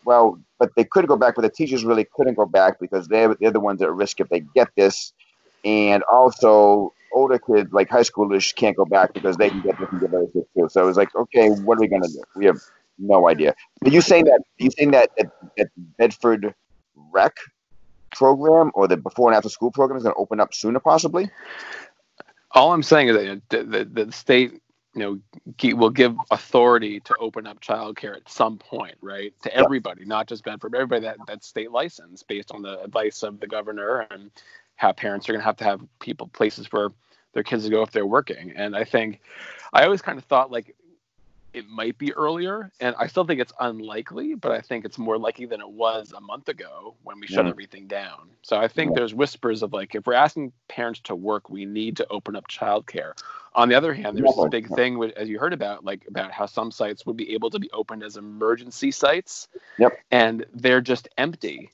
well, but they could go back, but the teachers really couldn't go back because they're they're the ones at risk if they get this, and also older kids like high schoolers can't go back because they can get this and get too. So it was like, okay, what are we gonna do? We have no idea. Are you saying that? Are you saying that that, that Bedford Rec program or the before and after school program is going to open up sooner, possibly? All I'm saying is that the, the, the state, you know, will give authority to open up childcare at some point, right? To Yeah. everybody, not just Bedford, but everybody that that's state license based on the advice of the governor and how parents are going to have to have people places for their kids to go if they're working. And I think I always kind of thought like it might be earlier, and I still think it's unlikely, but I think it's more likely than it was a month ago when we shut Yeah. everything down. So I think Yeah. there's whispers of like if we're asking parents to work, we need to open up childcare. On the other hand, there's this big thing as you heard about, like about how some sites would be able to be opened as emergency sites. Yep. And they're just empty.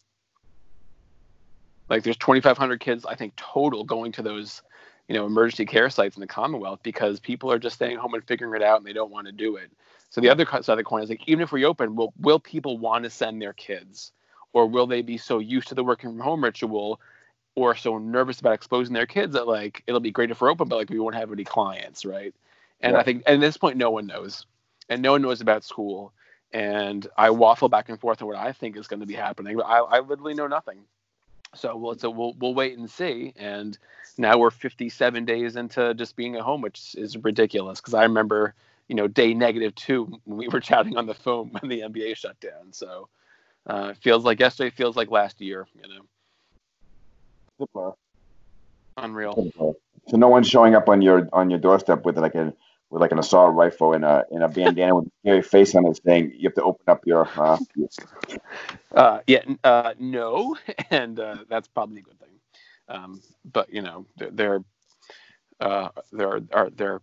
Like there's 2,500 kids, I think, total going to those you know emergency care sites in the Commonwealth because people are just staying home and figuring it out and they don't want to do it. So the other side of the coin is like even if we open, will will people want to send their kids, or will they be so used to the working from home ritual, or so nervous about exposing their kids that like it'll be great if we're open, but like we won't have any clients, right? And Yeah. I think at this point, no one knows, and no one knows about school. And I waffle back and forth on what I think is going to be happening, but I, I literally know nothing. So we'll so we'll we'll wait and see. And now we're 57 days into just being at home, which is ridiculous. Because I remember, you know, day negative two when we were chatting on the phone when the NBA shut down. So uh, it feels like yesterday, feels like last year. You know, unreal. So no one's showing up on your on your doorstep with like a with like an assault rifle and a in a bandana with a scary face on it saying you have to open up your uh, Uh, yeah, uh, no, and uh, that's probably a good thing. Um, but you know, they're, uh, there are there are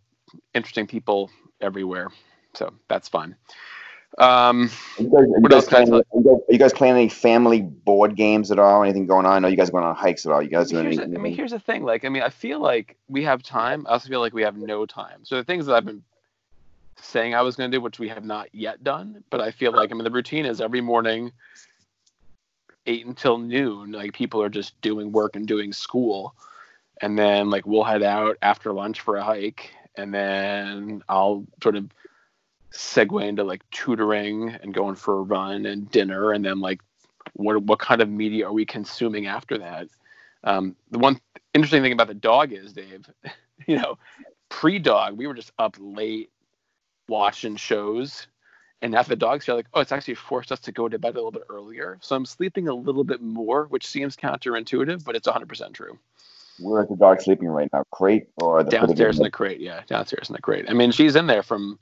interesting people everywhere, so that's fun. Um, Are you guys, are you guys else can I playing, are you guys, are playing any family board games at all? Anything going on? I know you guys going on hikes at all? You guys doing anything? I mean, here's the thing. Like, I mean, I feel like we have time. I also feel like we have no time. So the things that I've been saying I was going to do, which we have not yet done, but I feel like I mean the routine is every morning, eight until noon. Like people are just doing work and doing school, and then like we'll head out after lunch for a hike, and then I'll sort of segue into like tutoring and going for a run and dinner, and then like what what kind of media are we consuming after that? Um, the one interesting thing about the dog is, Dave, you know, pre-dog, we were just up late watching shows, and after the dogs are like, oh, it's actually forced us to go to bed a little bit earlier. So I'm sleeping a little bit more, which seems counterintuitive, but it's 100% true. Where is the dog sleeping right now? Crate or the Downstairs in the crate, yeah, downstairs in the crate. I mean, she's in there from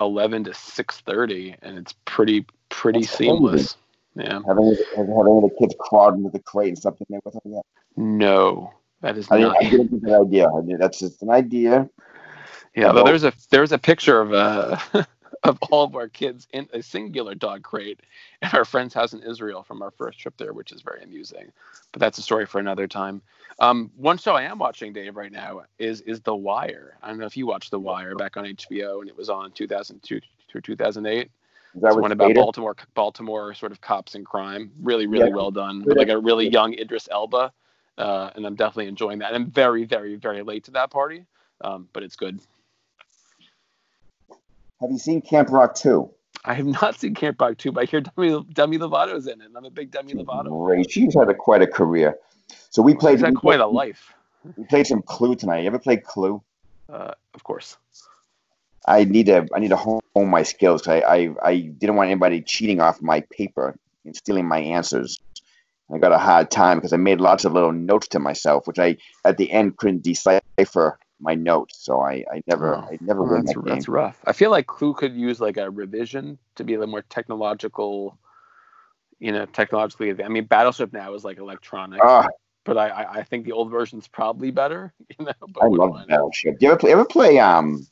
11 to 6:30, and it's pretty pretty That's seamless. Yeah. Have any, have, have any of the kids crawled into the crate and stuff in there with them yet? No, that is I didn't, not. I didn't get that idea. I mean, that's just an idea. Yeah, but there's a there's a picture of uh of all of our kids in a singular dog crate at our friend's house in Israel from our first trip there, which is very amusing. But that's a story for another time. Um, one show I am watching, Dave, right now is is The Wire. I don't know if you watched The Wire back on HBO, and it was on 2002 through 2008. Is that It's one about Spader? Baltimore Baltimore sort of cops and crime. Really, really Yeah. well done. With like a really young Idris Elba, uh, and I'm definitely enjoying that. And I'm very, very, very late to that party, um, but it's good. Have you seen Camp Rock 2? I have not seen Camp Rock 2, but I hear Demi, Demi Lovato's in it. and I'm a big Demi Lovato. Great. She's had a, quite a career. So we played. She's had quite a life, We played some Clue tonight. You ever played Clue? uh, of course. I need to. I need to hone my skills. I, I I didn't want anybody cheating off my paper and stealing my answers. I got a hard time because I made lots of little notes to myself, which I at the end couldn't decipher my notes. So I, I never Oh, I never Well, win that's, that game. that's rough. I feel like Clue could use like a revision to be a little more technological, you know, technologically. I mean, Battleship now is like electronic, Ah, but I, I, I think the old version's probably better. You know, but I love? Battleship. Do you ever play? Ever play? Um,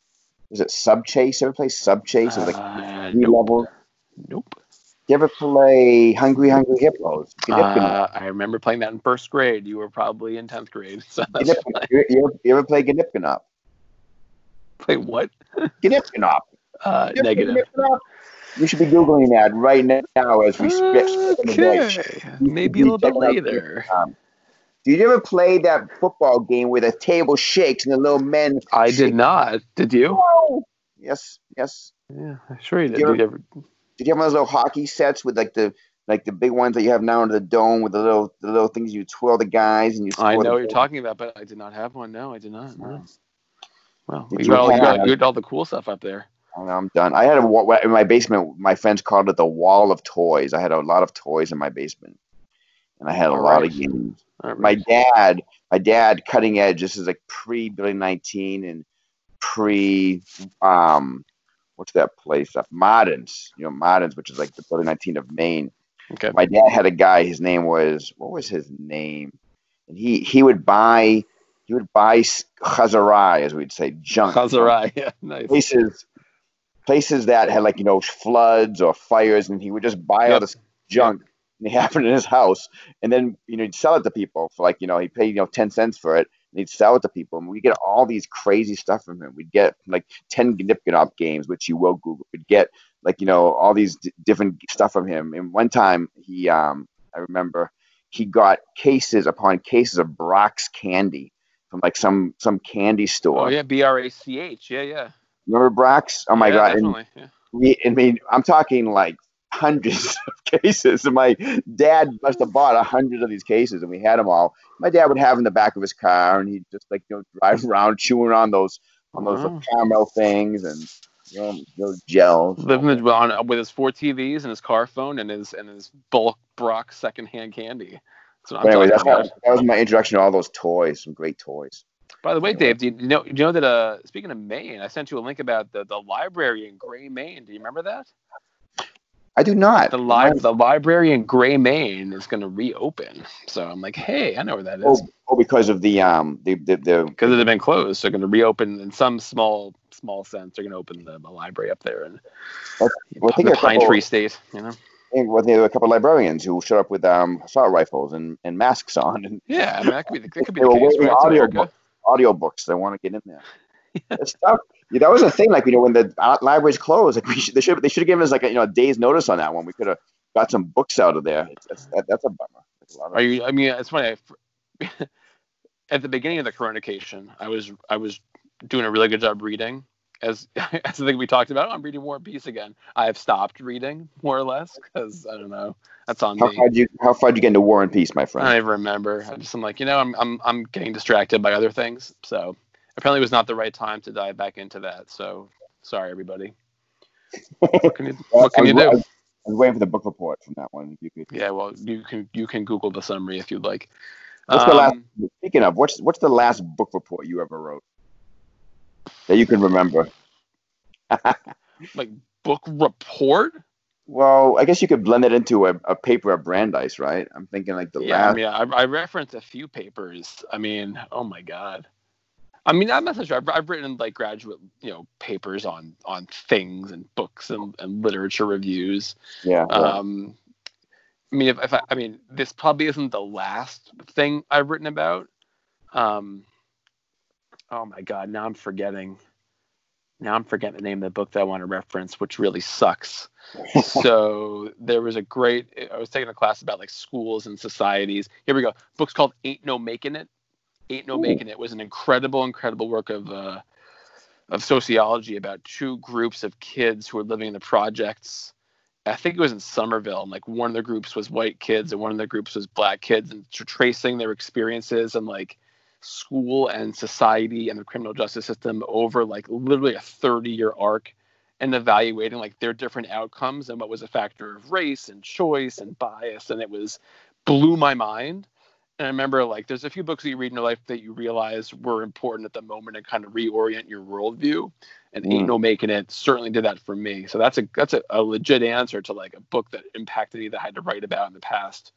was it Sub Chase? Ever play Sub Chase? It was like Uh, three nope. levels. Nope. You ever play Hungry Hungry Hippos? Get up in- Uh, I remember playing that in first grade. You were probably in tenth grade. So that's Get up- you, ever, you ever play Gnip Gnop? play what? Gnip Gnop. Uh, negative. You should be googling that right now as we speak. Okay, maybe a little bit Check it out. later. Um, did you ever play that football game where the table shakes and the little men? I shake- did not. Did you? Oh. Yes, yes. Yeah, sure you did. You Did you ever- Did you have one of those little hockey sets with like the like the big ones that you have now under the dome with the little the little things you twirl the guys and you? I know what you're talking about, but I did not have one. No, I did not. No. Well, Did you got, all, you, got, have- you got all the cool stuff up there. I'm done. I had a in my basement. My friends called it the wall of toys. I had a lot of toys in my basement, and I had a All lot right. of games. Right. my dad, my dad, cutting edge. This is like pre Building nineteen and pre um, what's that place uh, up? Marden's, you know, Marden's, which is like the Building nineteen of Maine. Okay. My dad had a guy. His name was what was his name? And he he would buy he would buy chazarai, as we'd say, junk. Chazarai. Yeah, nice. Places places that had like you know floods or fires, and he would just buy all this junk. And it happened in his house, and then you know he'd sell it to people for like you know he'd pay you know ten cents for it, he'd sell it to people. And we get all these crazy stuff from him. We'd get like 10 Gnip Gnop games, which you will Google. We'd get like, you know, all these d- different stuff from him. And one time he, um, I remember he got cases upon cases of Brach's candy from like some, some candy store. Oh yeah, B R A C H. Yeah, yeah. Remember Brach's? Oh my Yeah, God. And Definitely. Yeah. we, I mean, I'm talking like hundreds of cases. And my dad must have bought a hundred of these cases, and we had them all. My dad would have in the back of his car, and he'd just like you know drive around chewing on those on those Wow. caramel things and you know those gels. Living with- on, with his four TVs and his car phone and his and his bulk Brach secondhand candy. That's what I'm But anyway, that's my, about. that was my introduction to all those toys. Some great toys. By the way, Dave, do you, you know do you know that uh speaking of Maine, I sent you a link about the, the library in Gray, Maine. Do you remember that? I do not. The li- the library in Gray, Maine is going to reopen. So I'm like, hey, I know where that Oh, is oh, because of the um the the, the because it had been closed. So they're going to reopen in some small small sense. They're going to open the, the library up there and Well, the a Pine couple- Tree State. You know. well, there were a couple of librarians who showed up with um assault rifles and, and masks on and Yeah, I mean that could be the, that could be the case. waving Right? It's audio America. audiobooks. They want to get in there. It's tough. Yeah, that was a thing. Like you know, when the uh, libraries closed, like we should, they should they should have given us like a, you know a day's notice on that one. We could have got some books out of there. It's, that's, that, that's a bummer. A of- Are you? I mean, it's funny. At the beginning of the coronication, I was I was doing a really good job reading. As as the thing we talked about, "Oh, I'm reading War and Peace again. I have stopped reading more or less because I don't know. That's on how me. far did you how far did you get into War and Peace, my friend? I don't even remember. I'm just I'm like, you know, I'm I'm I'm getting distracted by other things. So apparently, it was not the right time to dive back into that. So sorry, everybody. What can you What can I you do? I was waiting for the book report from that one. You could. Yeah, well, you can you can Google the summary if you'd like. What's the last? Um, Speaking of, what's what's the last book report you ever wrote that you can remember? like book report? Well, I guess you could blend it into a, a paper at Brandeis, right? I'm thinking like the yeah, I last. mean, I, I referenced a few papers. I mean, oh my god. I mean, I'm not so sure. I've, I've written like graduate, you know, papers on on things and books and, and literature reviews. yeah. Um, I mean, if, if I, I mean, this probably isn't the last thing I've written about. Um, oh my god, now I'm forgetting. Now I'm forgetting the name of the book that I want to reference, which really sucks. so there was a great. I was taking a class about like schools and societies. Here we go. Book's called "Ain't No Making It." "Ain't No Ooh. Making It" was an incredible, incredible work of uh, of sociology about two groups of kids who were living in the projects. I think it was in Somerville, and like one of the groups was white kids, and one of the groups was black kids, and tr- tracing their experiences and like school and society and the criminal justice system over like literally a 30 year arc and evaluating like their different outcomes and what was a factor of race and choice and bias and it was blew my mind and i remember like there's a few books that you read in your life that you realize were important at the moment and kind of reorient your worldview and ain't Mm. no making it certainly did that for me. So that's a that's a, a legit answer to like a book that impacted me that i had to write about in the past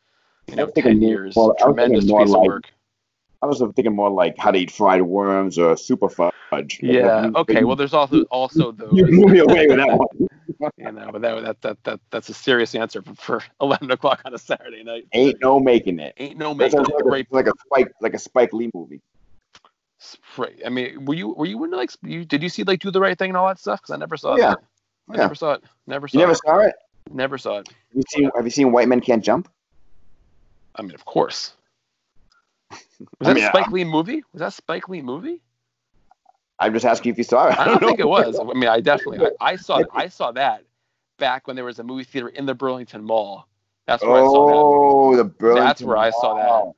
you know I was thinking 10 more- years. well, I was thinking tremendous piece of like- work I was thinking more like how to eat fried worms or super fudge. yeah okay well there's also also those you blew me away with that one. you know, but that, that, that, that that's a serious answer for, for 11 o'clock on a Saturday night. Ain't no making it. Ain't no making it like like a Spike like a Spike Lee movie. Right. I mean, were you were you into like you did you see like do the right thing and all that stuff? Because I never saw yeah. that. I Yeah. never saw it. Never saw You never it. saw it? Never saw it. Have you seen Have you seen White Men Can't Jump? I mean, of course. Was I that mean, a Spike Lee movie? Was that a Spike Lee movie? I'm just asking if you saw it. I don't think know. it was. I mean, I definitely I, I saw I saw that back when there was a movie theater in the Burlington Mall. That's where I saw that. Oh, the Burlington. That's where I saw that.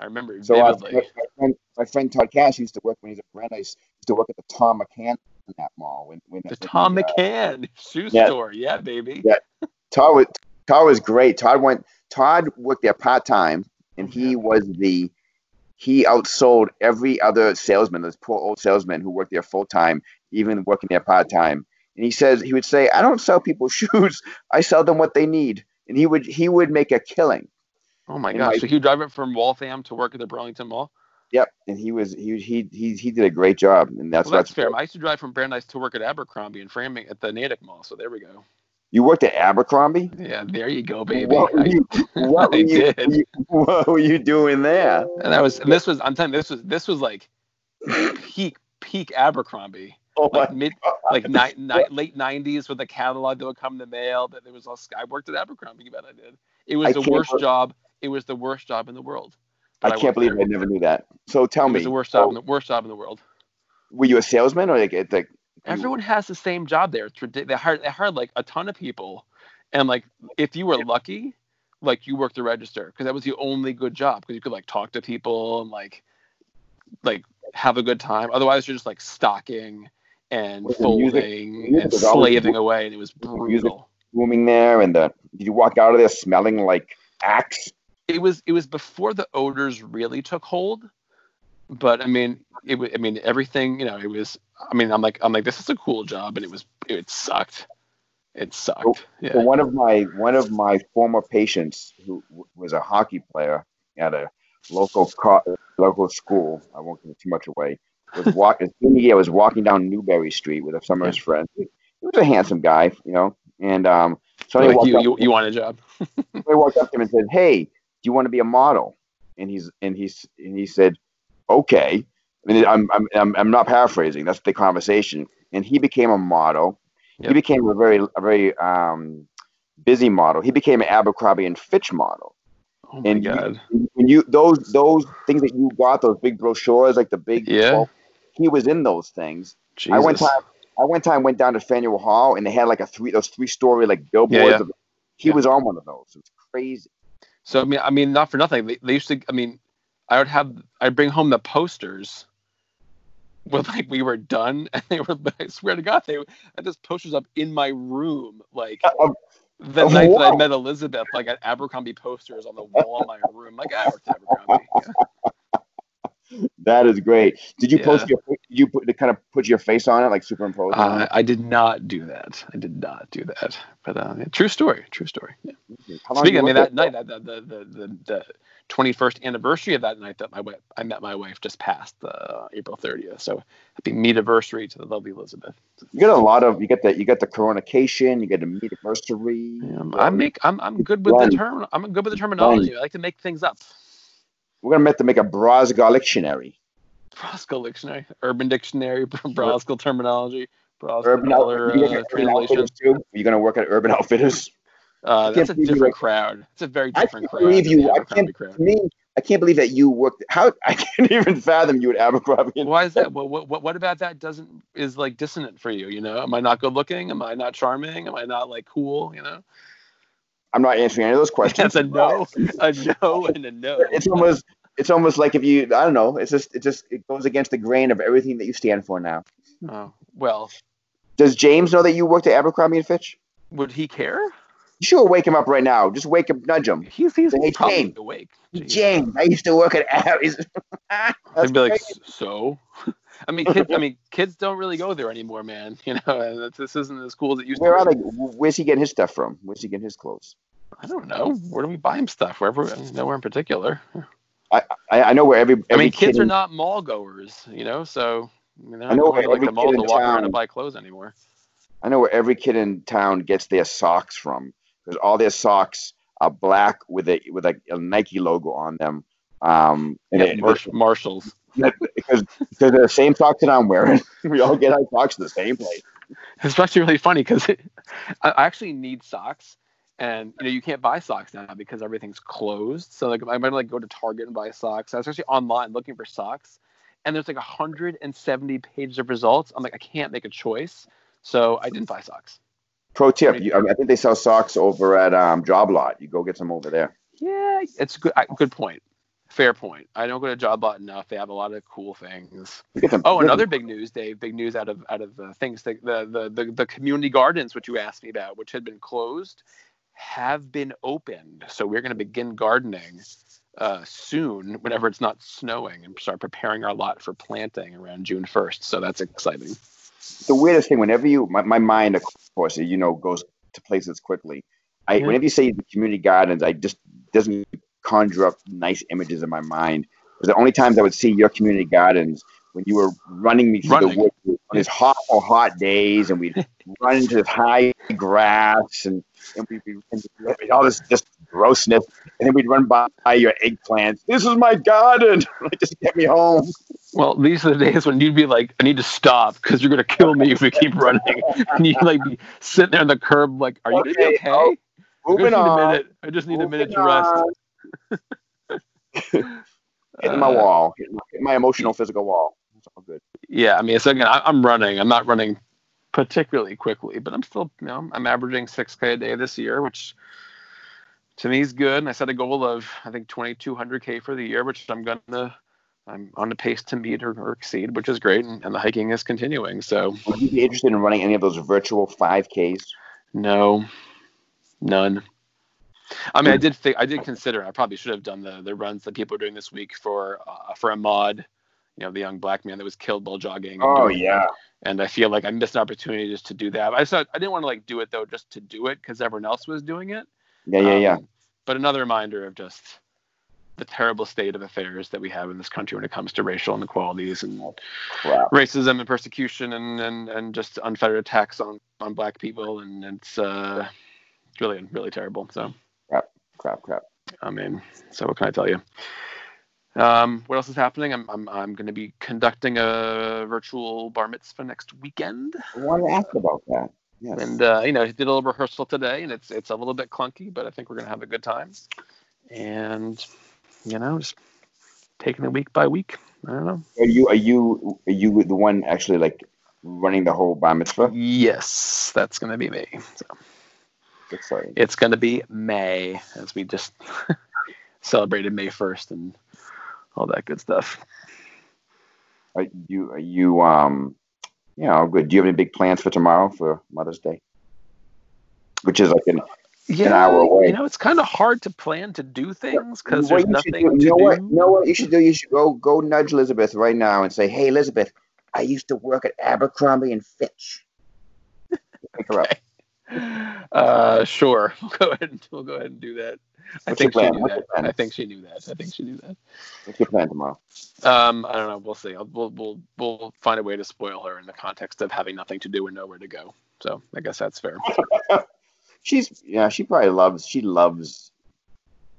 I remember it So uh, vividly. my, my friend, my friend Todd Cash used to work when he was at I Used to work at the Thom McAn in that mall. When, when the when Thom he, uh, McAn shoe yeah. store. Yeah, baby. Yeah. Todd was Todd was great. Todd went. Todd worked there part time, and he was the he outsold every other salesman. This poor old salesman who worked there full time, even working there part time. And he says he would say, "I don't sell people shoes. I sell them what they need." And he would he would make a killing. Oh my And gosh! like- so he would drive it from Waltham to work at the Burlington Mall. Yep. And he was he he he he did a great job. And that's well, that's fair. I used to drive from Brandeis to work at Abercrombie and Framing at the Natick Mall. So there we go. You worked at Abercrombie. Yeah, there you go, baby. What were you, what were I you, did. what were you doing there? and that was and this was I'm telling you, this was this was like peak peak Abercrombie. Oh Like mid like ni- ni- late nineties with a catalog that would come in the mail that there was all I worked at Abercrombie, you bet I did. It was I the worst believe- job. It was the worst job in the world. I But can't believe there. I never knew that. So tell me. It me, was the worst job in the worst job in the world. were you a salesman or like, it's like Everyone has the same job there. They hired they hired like a ton of people, and like if you were lucky, like you worked the register because that was the only good job because you could like talk to people and like like have a good time. Otherwise, you're just like stocking and Was folding music and was slaving away, and it was brutal. booming there? And the did you walk out of there smelling like axe? It was it was before the odors really took hold. But I mean, it. I mean, everything. You know, it was. I mean, I'm like, I'm like, this is a cool job, and it was. It sucked. It sucked. Yeah. So one of my one of my former patients who was a hockey player at a local co- local school. I won't give it too much away. Was walk his senior year was walking down Newbury Street with some of his friends. He was a handsome guy, you know, and um, somebody Like walked you, up, you, you want a job? somebody walked up to him and said, "Hey, do you want to be a model?" And he's and he's and he said, "Okay." I mean, I'm I'm I'm, not paraphrasing. That's the conversation. And he became a model. He became a very a very um, busy model. He became an Abercrombie and Fitch model. Oh my And you- god. When you those those things that you got, those big brochures, like the big Yeah. he was in those things. Jesus. I went time I one time went down to Faneuil Hall and they had like a three those three story like billboards. Yeah, yeah. Of, he Yeah. was on one of those. It was crazy. So I mean, I mean, not for nothing. They, they used to. I mean, I would have. I'd bring home the posters. With like we were done, and they were. I swear to God, they had this posters up in my room, like Uh, the of night that I met Elizabeth. Like at Abercrombie posters on the wall in my room. Like I worked at Abercrombie. Yeah. That is great. Did you post your you put to kind of put your face on it, like superimpose? Uh, I did not do that. I did not do that. But uh, yeah, true story. True story. Yeah. long Speaking, I mean, that night, that the the the, the, the 21st anniversary of that night that my wife, I met my wife just passed uh, April 30th. So happy meet anniversary to the lovely Elizabeth. You get a lot of you get the you get the coronication, you get the meet anniversary. Um, I make I'm I'm good with Run. the term. I'm good with the terminology. I like to make things up. We're gonna have to make a Brosgol dictionary. Brosco dictionary, urban dictionary, Brosco terminology, Brosco Urban, Out- dollar you work uh, translation. You're gonna work at Urban Outfitters. Uh, that's a different crowd. It's a very different crowd. I can't crowd. believe you. I can't. crowd. Me, I can't believe that you worked. How I can't even fathom you at Abercrombie. Why is that? What, what what about that doesn't is like dissonant for you? You know, am I not good looking? Am I not charming? Am I not like cool? You know, I'm not answering any of those questions. that's a no, a no, and a no. It's almost. It's almost like if you. I don't know. It's just. It just. It goes against the grain of everything that you stand for now. Oh, well, Does James know that you worked at Abercrombie and Fitch? would he care? You sure wake him up right now. Just wake him, nudge him. He's he's Hey, probably Jane. awake. Jeez. James, I used to work at Abercrombie. I'd be like, crazy. so. I mean, kids. I mean, kids don't really go there anymore, man. You know, and this isn't as cool as it used Where to. are be. they? Where's he getting his stuff from? Where's he getting his clothes? I don't know. Where do we buy him stuff? Wherever, nowhere in particular. I, I know where every. every I mean, kids kid are not mall goers, you know, so I mean, I know to like every the mall kid to in walk around town- and buy clothes anymore. I know where every kid in town gets their socks from because all their socks are black with a with like a Nike logo on them. Um, and Yeah, it- Marsh- Marshalls. Because they're the same socks that I'm wearing. we all get our socks the same place. It's actually really funny because I actually need socks, and you know you can't buy socks now because everything's closed. So like I might like go to Target and buy socks. I was actually online looking for socks, and there's like 170 pages of results. I'm like I can't make a choice, so I didn't buy socks. Pro tip: you, I, mean, I think they sell socks over at um, Job Lot. You go get some over there. Yeah, it's good. Good point. Fair point. I don't go to Job Lot enough. They have a lot of cool things. Oh, another big news, Dave. Big news out of out of uh, things. The, the the the the community gardens, which you asked me about, which had been closed, have been opened. So we're going to begin gardening uh, soon, whenever it's not snowing, and start preparing our lot for planting around June first. So that's exciting. the weirdest thing whenever you my, my mind of course you know goes to places quickly i Yeah. whenever you say the community gardens i just doesn't conjure up nice images in my mind because the only times i would see your community gardens when you were running me through Running. the woods on these hot or hot days, and we'd run into this high grass, and and we'd be and all this just grossness, and then we'd run by your eggplants. This is my garden. just get me home. Well, these are the days when you'd be like, I need to stop because you're gonna kill me if we keep running. and you'd like be sitting there on the curb, like, Are you Okay, okay? oh, I just need a minute. I just need a minute to rest. on. Hitting my Uh, wall, hitting my, hitting my emotional, physical wall. It's all good. Yeah, I mean, so again, I, I'm running. I'm not running particularly quickly, but I'm still, you know, I'm averaging 6K a day this year, which to me is good. And I set a goal of, I think, 2,200K for the year, which I'm gonna, I'm on the pace to meet or, or exceed, which is great. And, and the hiking is continuing. So Would you be interested in running any of those virtual 5Ks? no, none. I mean, I did think I did consider. I probably should have done the the runs that people are doing this week for uh, for Ahmaud. You know, the young black man that was killed while jogging. and Oh doing- yeah. and I feel like I missed an opportunity just to do that. I I didn't want to like do it though, just to do it because everyone else was doing it. Yeah, yeah, yeah. Um, But another reminder of just the terrible state of affairs that we have in this country when it comes to racial inequalities and Crap. racism and persecution and, and, and just unfettered attacks on, on black people and it's uh, really really terrible. So Crap, crap. I mean, so what can I tell you? Um, what else is happening? I'm I'm I'm going to be conducting a virtual bar mitzvah next weekend. I want to ask about that. Yes. and uh, you know he did a little rehearsal today and it's it's a little bit clunky but i think we're gonna have a good time and you know just taking it week by week i don't know Are you are you are you the one actually like running the whole bar mitzvah? yes that's gonna be me so Exciting. it's gonna be may as we just celebrated may 1st and all that good stuff Are you are you um you know good? Do you have any big plans for tomorrow for Mother's Day? Which is like an yeah hour away. you know it's kind of hard to plan to do things because there's nothing do- you to know what? do You know what you should do? You should go go nudge Elizabeth right now and say, "Hey, Elizabeth, I used to work at Abercrombie and Fitch." Pick her up. Uh, sure. We'll go ahead and we'll go ahead and do that. I What's think she knew What's that. I think she knew that. I think she knew that. What's your plan tomorrow? Um, I don't know. We'll see. I'll, we'll we'll we'll find a way to spoil her in the context of having nothing to do and nowhere to go. So I guess that's fair. She's yeah. She probably loves. She loves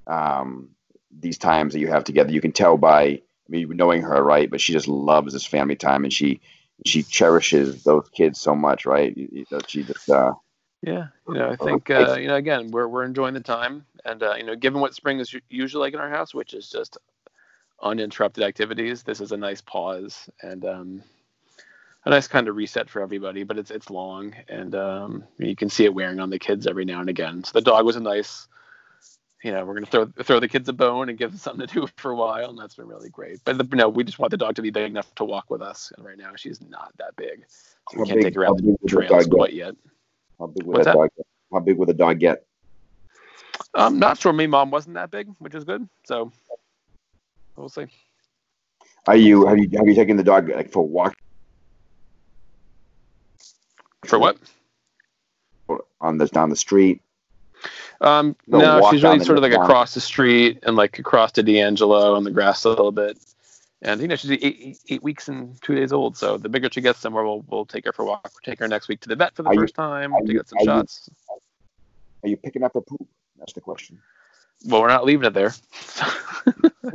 um these times that you have together. You can tell by I mean knowing her, right? But she just loves this family time, and she she cherishes those kids so much, right? You- you know, She just uh Yeah. You know, I think uh, you know again we're we're enjoying the time, and uh, you know, given what spring is usually like in our house, which is just uninterrupted activities, this is a nice pause and um, a nice kind of reset for everybody. But it's it's long, and um, you can see it wearing on the kids every now and again. So the dog was a nice. You know, we're gonna throw throw the kids a bone and give them something to do for a while, and that's been really great. But the, you know, we just want the dog to be big enough to walk with us, and right now she's not that big, so we can't big- take her out how the big would the trails quite yet. How big would What's that that? dog? Get? How big would the dog get? I'm not sure. Me mom wasn't that big, which is good. So we'll see. Are you have you have you taken the dog like for a walk For what? on this down the street? Um, No, no, she's really sort of like down. across the street and like across to D'Angelo on the grass a little bit. And you know she's eight, eight weeks and two days old, so the bigger she gets, the more we'll, we'll take her for a walk. We'll take her next week to the vet for the Are you- first time to you- get some are you- shots. Are you picking up her poop? That's the question. Well, we're not leaving it there.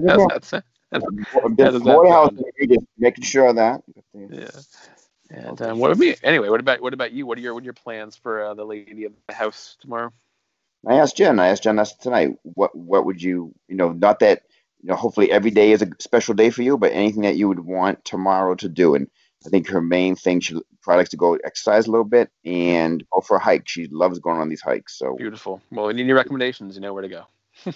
Yeah. That's, that's, Just does that boy house, sound? maybe just making sure of that. yeah. And um, what would be anyway? What about what about you? What are your what are your plans for uh, the lady of the house tomorrow? I asked Jen. I asked Jen last tonight. What what would you you know? Not that you know. Hopefully every day is a special day for you, but anything that you would want tomorrow to do. And I think her main thing she probably likes to go exercise a little bit and go for a hike. She loves going on these hikes. So Beautiful. Well, we need your recommendations. You know where to go.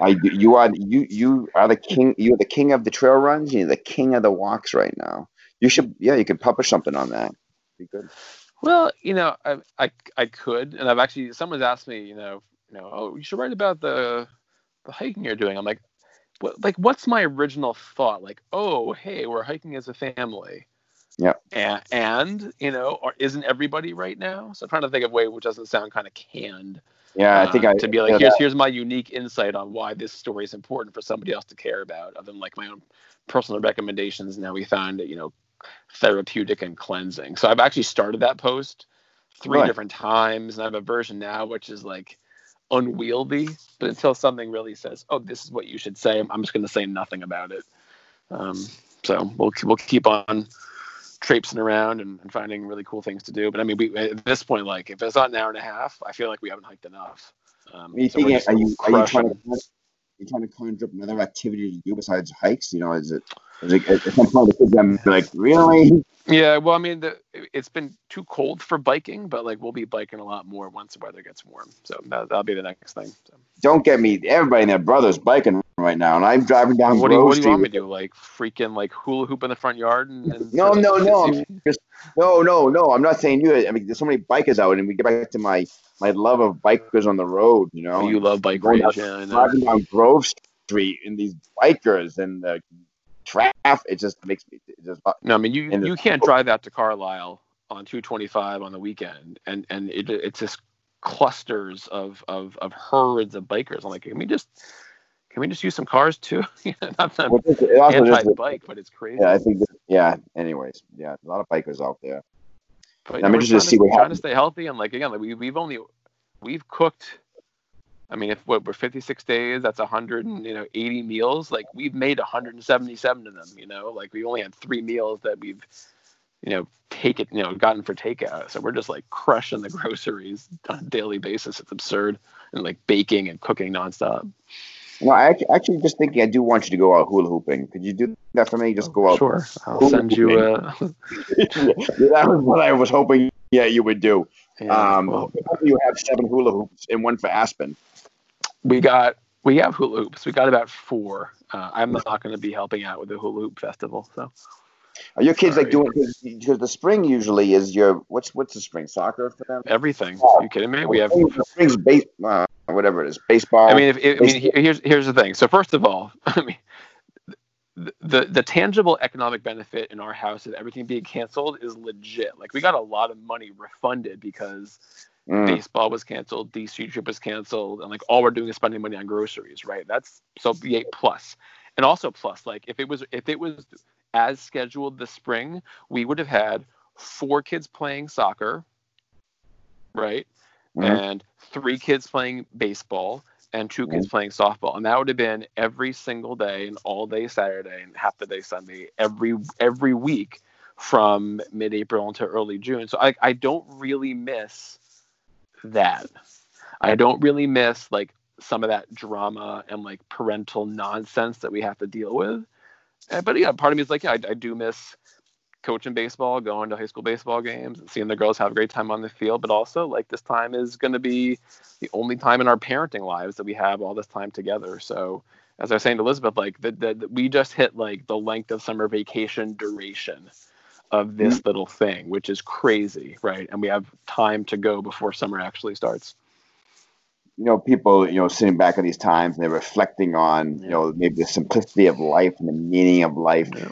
I you are you you are the king. You're the king of the trail runs. You're the king of the walks right now. You should yeah. You could publish something on that. Be good. Well, you know, I, I I could, and I've actually someone's asked me, you know, you know, oh, you should write about the the hiking you're doing. I'm like, what, like, what's my original thought? Like, oh, hey, we're hiking as a family. Yeah. And, and you know, or isn't everybody right now? So I'm trying to think of a way which doesn't sound kind of canned. Yeah, I think uh, I to be like, here's here's my unique insight on why this story is important for somebody else to care about, other than like my own personal recommendations. Now we found that you know therapeutic and cleansing. So I've actually started that post three Right. different times, and I have a version now which is like unwieldy. But until something really says, "Oh, this is what you should say," I'm just going to say nothing about it. Um, so we'll we'll keep on traipsing around and, and finding really cool things to do. But I mean, we at this point, like if it's not an hour and a half, I feel like we haven't hiked enough. Um, Are you, so thinking, are you are you trying to you trying to conjure up another activity to do besides hikes? You know, is it is it at some point the kids like, really? Yeah, well, I mean, the, it's been too cold for biking, but like we'll be biking a lot more once the weather gets warm. So that, that'll be the next thing. So, Don't get me. Everybody and their brother's biking right now, and I'm driving down what do you What do you want me to do? Like freaking like hula hoop in the front yard? And, and No, no, no. I'm just no, no, no. I'm not saying you. I mean, there's so many bikers out, and we get back to my my love of bikers on the road. You know, Oh, you love bike rage, down- yeah. I driving down Grove Street and these bikers and the traffic. It just makes me it just No, I mean you you can't drive out to Carlisle on 225 on the weekend, and and it, it's just clusters of, of of herds of bikers. I'm like, can we just can we just use some cars too? Not that Well, it also just- anti-bike, but it's crazy. yeah, I think. That, yeah. Anyways, yeah, a lot of bikers out there. But I'm interested to trying see what trying to stay healthy and like again, like we we've only we've cooked. I mean, if what we're 56 days, that's 100 and you know 80 meals. Like we've made 177 of them. You know, like we only had three meals that we've you know take it you know gotten for takeout. So we're just like crushing the groceries on a daily basis. It's absurd and like baking and cooking nonstop. No, I actually just thinking I do want you to go out hula hooping. Could you do that for me? Just go out. Sure, I'll send you. a. Uh, that was what I was hoping. Yeah, you would do. yeah, Um, well, you have seven hula hoops and one for Aspen. we got we have hula hoops. We got about four. Uh, I'm not going to be helping out with the hula hoop festival. So Are your kids like Sorry. doing? Because the spring usually is your what's what's the spring soccer for them? everything. Are you kidding me? We have. the spring's base, uh, whatever it is, baseball. I mean, if, if, I mean, here's here's the thing. So first of all, I mean, the, the the tangible economic benefit in our house of everything being canceled is legit. Like we got a lot of money refunded because Mm. baseball was canceled, DC trip was canceled, and like all we're doing is spending money on groceries, right? That's so B8 plus. And also plus, like if it was if it was as scheduled this spring, we would have had four kids playing soccer, right? Mhm. And three kids playing baseball and two kids playing softball. And that would have been every single day and all day Saturday and half the day Sunday every every week from mid April until early June. So I, I don't really miss that. I don't really miss like some of that drama and like parental nonsense that we have to deal with. Uh, But yeah, part of me is like, yeah, I, I do miss coaching baseball, going to high school baseball games, and seeing the girls have a great time on the field. But also, like this time is going to be the only time in our parenting lives that we have all this time together. So, as I was saying to Elizabeth, like that, we just hit like the length of summer vacation duration of this mm-hmm. little thing, which is crazy, right? And we have time to go before summer actually starts. you know, people, you know, sitting back at these times and they're reflecting on, you know, maybe the simplicity of life and the meaning of life. Yeah.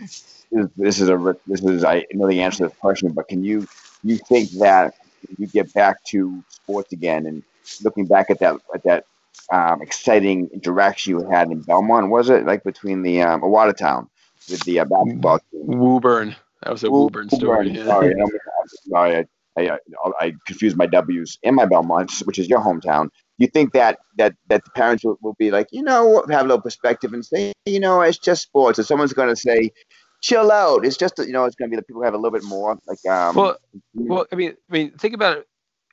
This, this is a this is I know the answer to this question, but can you you think that you get back to sports again and looking back at that at that um, exciting interaction you had in Belmont, was it like between the um, Watertown with the uh, basketball team? Woburn. That was a Woburn story. yeah. Sorry, I'm, I'm sorry. I, I, I confused my W's in my Belmont, which is your hometown. You think that that that the parents will, will be like, you know, have a little perspective and say, you know, it's just sports, or someone's going to say, chill out. It's just, you know, it's going to be the people who have a little bit more like, um, Well, Well, I mean, I mean, think about it.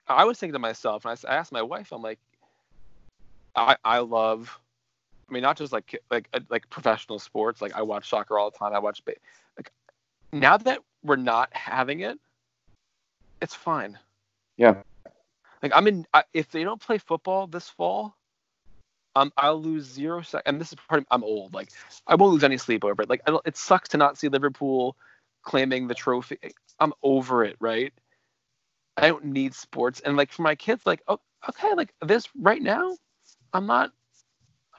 I was thinking to myself, and I I, asked my wife, I'm like, I I love, I mean, not just like like uh, like professional sports. Like I watch soccer all the time. I watch like now that we're not having it, it's fine. Yeah. Like I'm in. I, if they don't play football this fall, um, I'll lose zero sec. And this is part. Of, I'm old. Like I won't lose any sleep over it. Like I don't, it sucks to not see Liverpool claiming the trophy. I'm over it. Right. I don't need sports. And like for my kids, like oh, okay, like this right now, I'm not.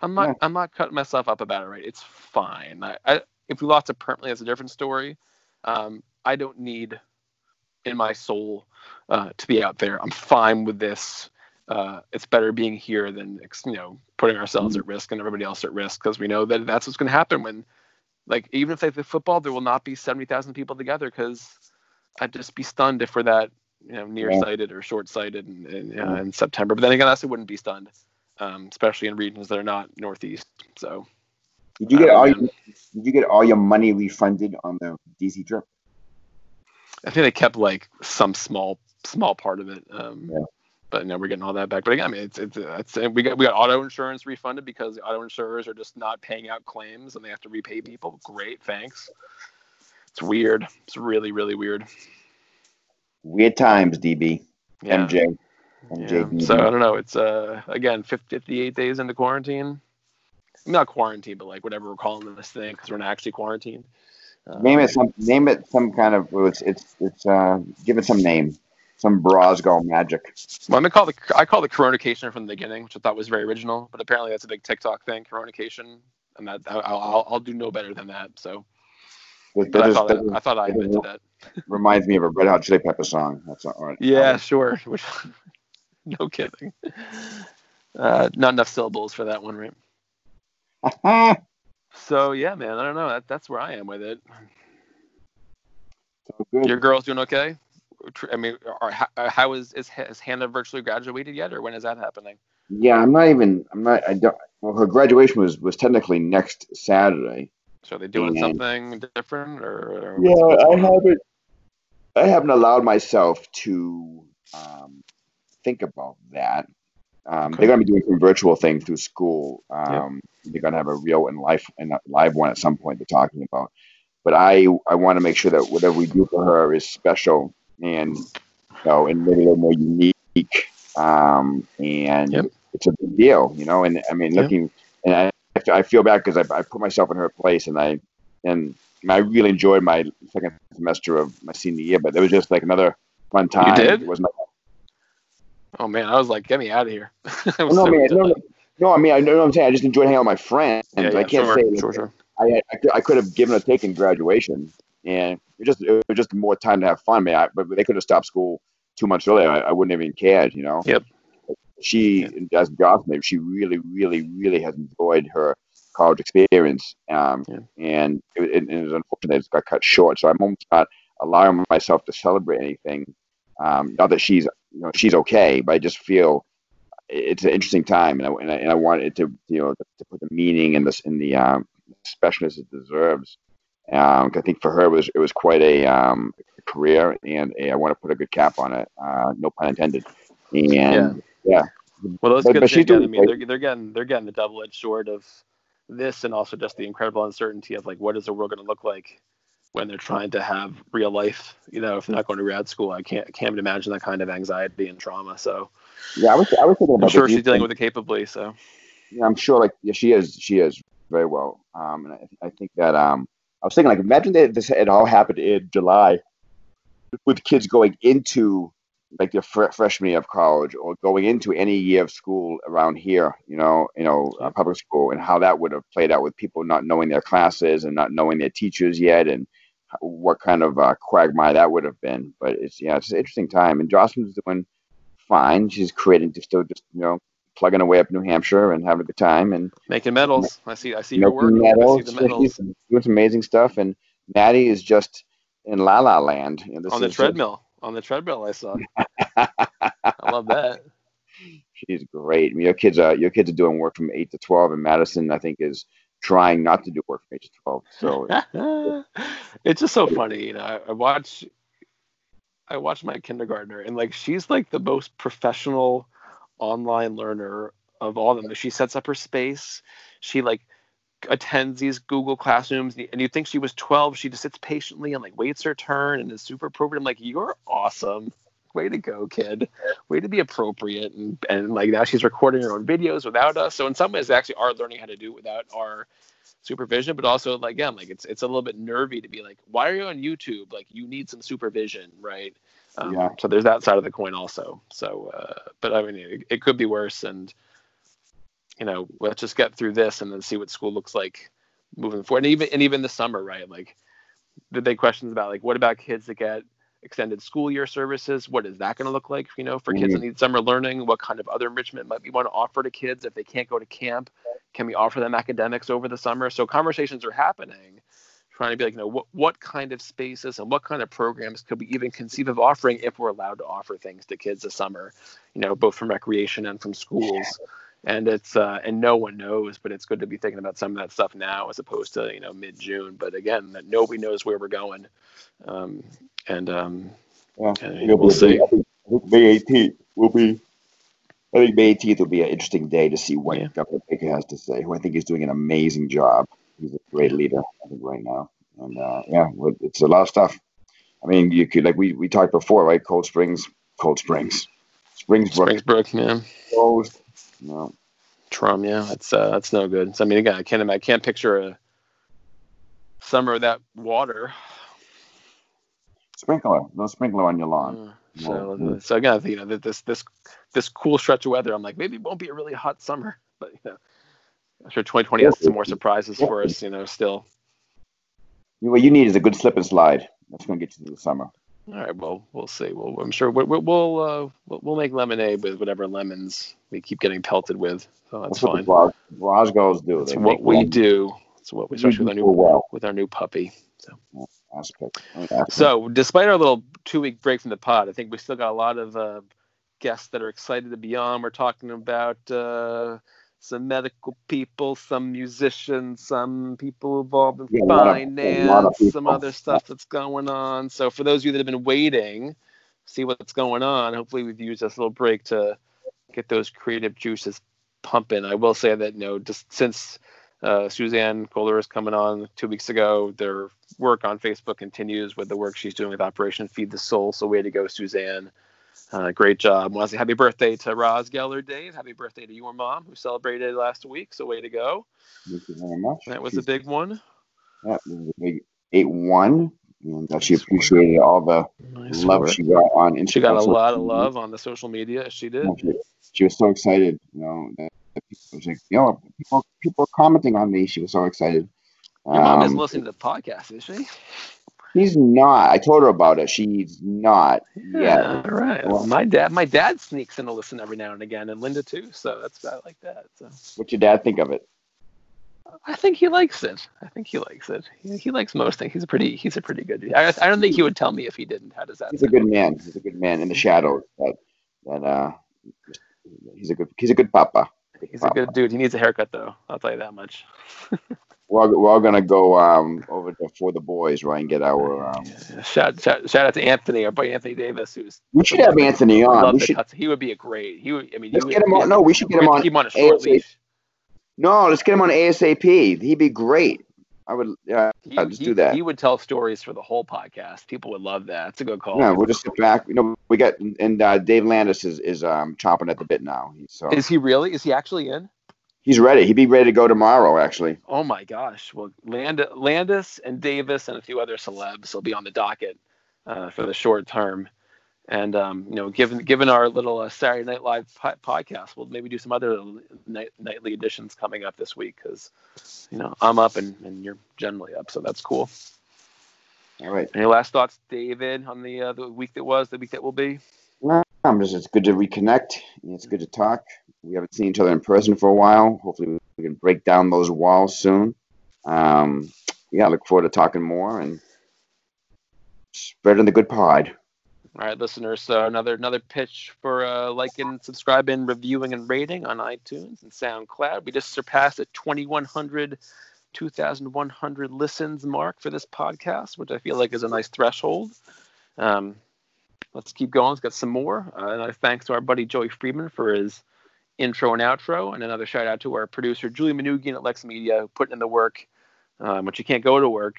I'm not. Yeah. I'm not cutting myself up about it. Right. It's fine. I, I if we lost it permanently, that's a different story. Um, I don't need in my soul uh, to be out there. I'm fine with this. Uh, it's better being here than you know putting ourselves at risk and everybody else at risk because we know that that's what's going to happen when like even if they play football, there will not be seventy thousand people together because I'd just be stunned if we're that you know nearsighted or short-sighted in, in, know, in September. But then again, I also wouldn't be stunned, um, especially in regions that are not northeast. So Did you get Oh, all your, Did you get all your money refunded on the DC trip? I think they kept like some small small part of it. Um, Yeah. But now we're getting all that back. But again, I mean, it's it's, it's we got we got auto insurance refunded because the auto insurers are just not paying out claims and they have to repay people. Great, thanks. It's weird. It's really really weird. Weird times, DB. Yeah. MJ. Yeah. MJ. So I don't know. It's uh again 58 days into quarantine. Not quarantine, but like whatever we're calling this thing because we're not actually quarantined. Uh, Name it some. Name it some kind of. It's it's it's. Uh, give it some name. Some Brosgo magic. Well, I'm gonna call the I call the Coronication from the beginning, which I thought was very original, but apparently that's a big TikTok thing, Coronication, and that I'll, I'll, I'll do no better than that. So, That, I thought is- that, I thought I invented that. reminds me of a Red Hot Chili Pepper song. That's all right. Yeah, sure. No kidding. Uh, not enough syllables for that one, right? so So yeah, man, I don't know. That, that's where I am with it. good. Your girl's doing okay. I mean, are, how, how is is has Hannah virtually graduated yet, or when is that happening? Yeah, I'm not even. I'm not. I don't. Well, her graduation was was technically next Saturday. So are they doing Yeah. something different, or, or Yeah, what's- what's I haven't. I haven't allowed myself to um, think about that. Um, Okay. They're going to be doing some virtual thing through school. Yeah. Um, They're going to have a real and life and a live one at some point. They're talking about, but I I want to make sure that whatever we do for her is special and you know and maybe a little more unique. Um, and Yep. it's a big deal, you know. And I mean, Yeah. looking and I I feel bad because I, I put myself in her place and I and I really enjoyed my second semester of my senior year, but it was just like another fun time. did? It was not, Oh man, I was like, get me out of here. No, so man, no, no, no, I mean, I know what I'm saying. I just enjoyed hanging out with my friends. Yeah, I can't sure, say sure, sure. I, I, could, I could have given or taken graduation, and it just it was just more time to have fun. Man, I, but they could have stopped school two months earlier. I, I wouldn't have even cared, you know. Yep. She, as Josh, maybe she really, really, really has enjoyed her college experience, um, Yeah. and it, it, it was unfortunate that it got cut short. So I'm almost not allowing myself to celebrate anything. Um, not that she's, you know, she's okay, but I just feel it's an interesting time, and I, and I, and I want it to, you know, to, put the meaning in this in the um, specialness it deserves. Um, I think for her it was it was quite a um, career, and a, I want to put a good cap on it. Uh, no pun intended. And yeah, Well, those But- kids but she's again, I mean, they're they're getting they're getting the double edged sword of this, and also just the incredible uncertainty of like what is the world going to look like when they're trying to have real life. You know, if they're not going to grad school, I can't can't imagine that kind of anxiety and trauma. So yeah, I was I was thinking about I'm sure she's dealing with it capably. So Yeah, I'm sure. Like, yeah, she is. She is very well. Um, and I, I think that um, I was thinking like, imagine that this had all happened in July, with kids going into like their fr- freshman year of college or going into any year of school around here. You know, you know, uh, public school, and how that would have played out with people not knowing their classes and not knowing their teachers yet, and what kind of uh, quagmire that would have been. But it's yeah, it's an interesting time, and Jocelyn's doing fine. She's creating, just still just you know plugging away up New Hampshire and having a good time and making medals, I see I see your work. making I see the medals doing some amazing stuff. And Maddie is just in La La Land. You know, on the is just- treadmill. On the treadmill, I saw. I love that. she's great. I mean, your kids are your kids are doing work from eight to twelve, and Madison, I think, is trying not to do work from eight to twelve. So it's just so funny, you know. I, I watch, I watch my kindergartner, and like she's like the most professional online learner of all of them. She sets up her space. She like attends these Google classrooms, and you think she was 12. She just sits patiently and like waits her turn and is super appropriate. I'm like, you're awesome. Way to go, kid. Way to be appropriate. And, and like now she's recording her own videos without us. So in some ways, they actually are learning how to do it without our supervision, but also like again, like it's it's a little bit nervy to be like, why are you on YouTube? Like you need some supervision, right? Um, Yeah. So there's that side of the coin also. So, uh, but I mean, it, it could be worse, and you know, let's just get through this and then see what school looks like moving forward. And even and even the summer, right? Like the big questions about like what about kids that get extended school year services? What is that going to look like? You know, for kids that need summer learning, what kind of other enrichment might we want to offer to kids if they can't go to camp? Can we offer them academics over the summer? So conversations are happening. Trying to be like, you know, what what kind of spaces and what kind of programs could we even conceive of offering if we're allowed to offer things to kids this summer, you know, both from recreation and from schools. And it's uh, and no one knows, but it's good to be thinking about some of that stuff now as opposed to you know mid June. But again, that nobody knows where we're going, um, and um, Yeah, and we'll see. May 18th will be. I think May 18th will be an interesting day to see what Yeah. Governor Baker has to say. Who I think is doing an amazing job. He's a great leader, I think, right now. And uh, yeah, it's a lot of stuff. I mean, you could like we we talked before, right? Cold Springs, Cold Springs, Springsbrook Springsbrook, yeah. closed. No, Trum, yeah, that's uh, that's no good. So, I mean, again, I can't I can't picture a summer without water. sprinkler, no sprinkler on your lawn. Uh, so, No. so again, you know, this this this cool stretch of weather, I'm like, maybe it won't be a really hot summer, but you know, I'm sure 2020 has some more surprises for us. You know, still. What you need is a good slip and slide. That's going to get you through the summer. All right, well, we'll see. Well, I'm sure we'll we'll uh, we'll, make lemonade with whatever lemons we keep getting pelted with. So that's That's what fine. the Roscoe's do. That's what we do. That's what we, especially with our new well. with our new puppy. aspect. aspect. So, despite our little two week break from the pod, I think we still got a lot of uh, guests that are excited to be on. We're talking about uh, some medical people, some musicians, some people involved in Yeah, a of- a lot of finance, some other stuff that's going on. So, for those of you that have been waiting, see what's going on. Hopefully, we've used this little break to get those creative juices pumping. I will say that you know, just since uh, Suzanne Kohler is coming on two weeks ago, their work on Facebook continues with the work she's doing with Operation Feed the Soul. So way to go, Suzanne. Uh, great job. Want to say happy birthday to Roz Geller, Dave. Happy birthday to your mom, who celebrated last week. So way to go. Thank you very much. That was a big one. Yeah, it was a big eight one, and uh, she appreciated all the Nice love work. she got on Instagram. She got a lot of love on the social media. She did. She, she was so excited, you know. That that people like, you know, people people are commenting on me. She was so excited. Your mom isn't Um, listening to the podcast, is she? She's not. I told her about it. She's not Yeah, All right. Well, my dad, my dad sneaks in to listen every now and again, and Linda too. So that's I like that. So What's your dad think of it? I think he likes it. I think he likes it. He, he likes most things. He's a pretty. He's a pretty good. I, I don't think he would tell me if he didn't. How does that? He's a good man. He's a good man in the shadows. That that uh, he's a good he's a good papa. He's a good dude. He needs a haircut though. I'll tell you that much. We're all, we're all gonna go um over to for the boys, right, and get our um. Shout, shout shout out to Anthony, our boy Anthony Davis, who's We should have Anthony on. We should cuts. He would be a great. He would. I mean, let's would, get him on. No, we should get him we have to on. Keep him on a short ASAP. leash. No, let's get him on ASAP. He'd be great. I would. Yeah, He, let's he- do that. He would tell stories for the whole podcast. People would love that. It's a good call. yeah. We'll just sit back. You know, we got and uh, Dave Landis is is um chomping at the bit now. He's so Is he really? Is he actually in? he's ready. He'd be ready to go tomorrow. Actually, Oh my gosh! Well, Land- Landis and Davis and a few other celebs will be on the docket uh, for the short term. And um, you know, given given our little uh, Saturday Night Live po- podcast, we'll maybe do some other night- nightly editions coming up this week because you know I'm up and, and you're generally up, so that's cool. all right. Any last thoughts, David, on the uh, the week that was, the week that will be? Well, I'm just, it's good to reconnect. It's good to talk. We haven't seen each other in person for a while. Hopefully, we can break down those walls soon. Um, yeah, I look forward to talking more and spreading the good pod. All right, listeners. So another another pitch for uh, liking, subscribing, reviewing, and rating on iTunes and SoundCloud. We just surpassed a 2,100, 2,100 listens mark for this podcast, which I feel like is a nice threshold. Um, let's keep going. Let's get some more. Uh, another thanks to our buddy Joey Friedman for his intro and outro, and another shout out to our producer Julie Manugian at Lex Media, who put in the work, um, but you can't go to work.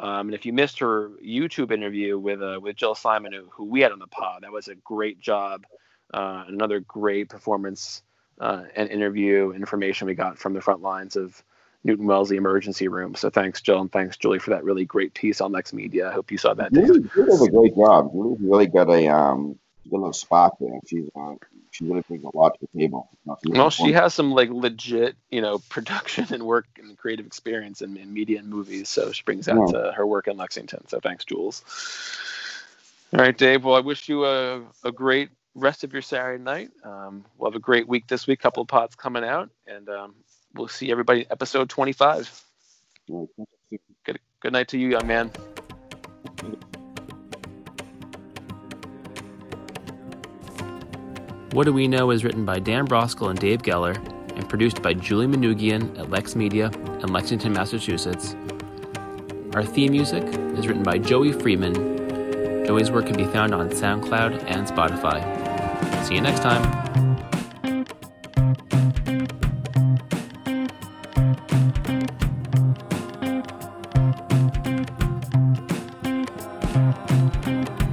Um, and if you missed her YouTube interview with uh, with Jill Simon, who, who we had on the pod, that was a great job. Uh, another great performance uh, and interview information we got from the front lines of Newton Wellesley Emergency Room. So thanks, Jill, and thanks, Julie, for that really great piece on Lex Media. I hope you saw that. Julie, Julie does a great job. Julie's really got a um, little spot there. She's uh, she really brings a lot to the table. You know, Well, she has some like legit, you know, production and work and creative experience in, in media and movies. So she brings out uh, her work in Lexington. So thanks, Jules. All right, Dave. Well, I wish you a, a great rest of your Saturday night. Um, we'll have a great week this week. Couple of pods coming out, and um, we'll see everybody in episode 25. Well, Good night to you, young man. What Do We Know is written by Dan Broskell and Dave Geller and produced by Julie Manugian at Lex Media in Lexington, Massachusetts. Our theme music is written by Joey Freeman. Joey's work can be found on SoundCloud and Spotify. See you next time.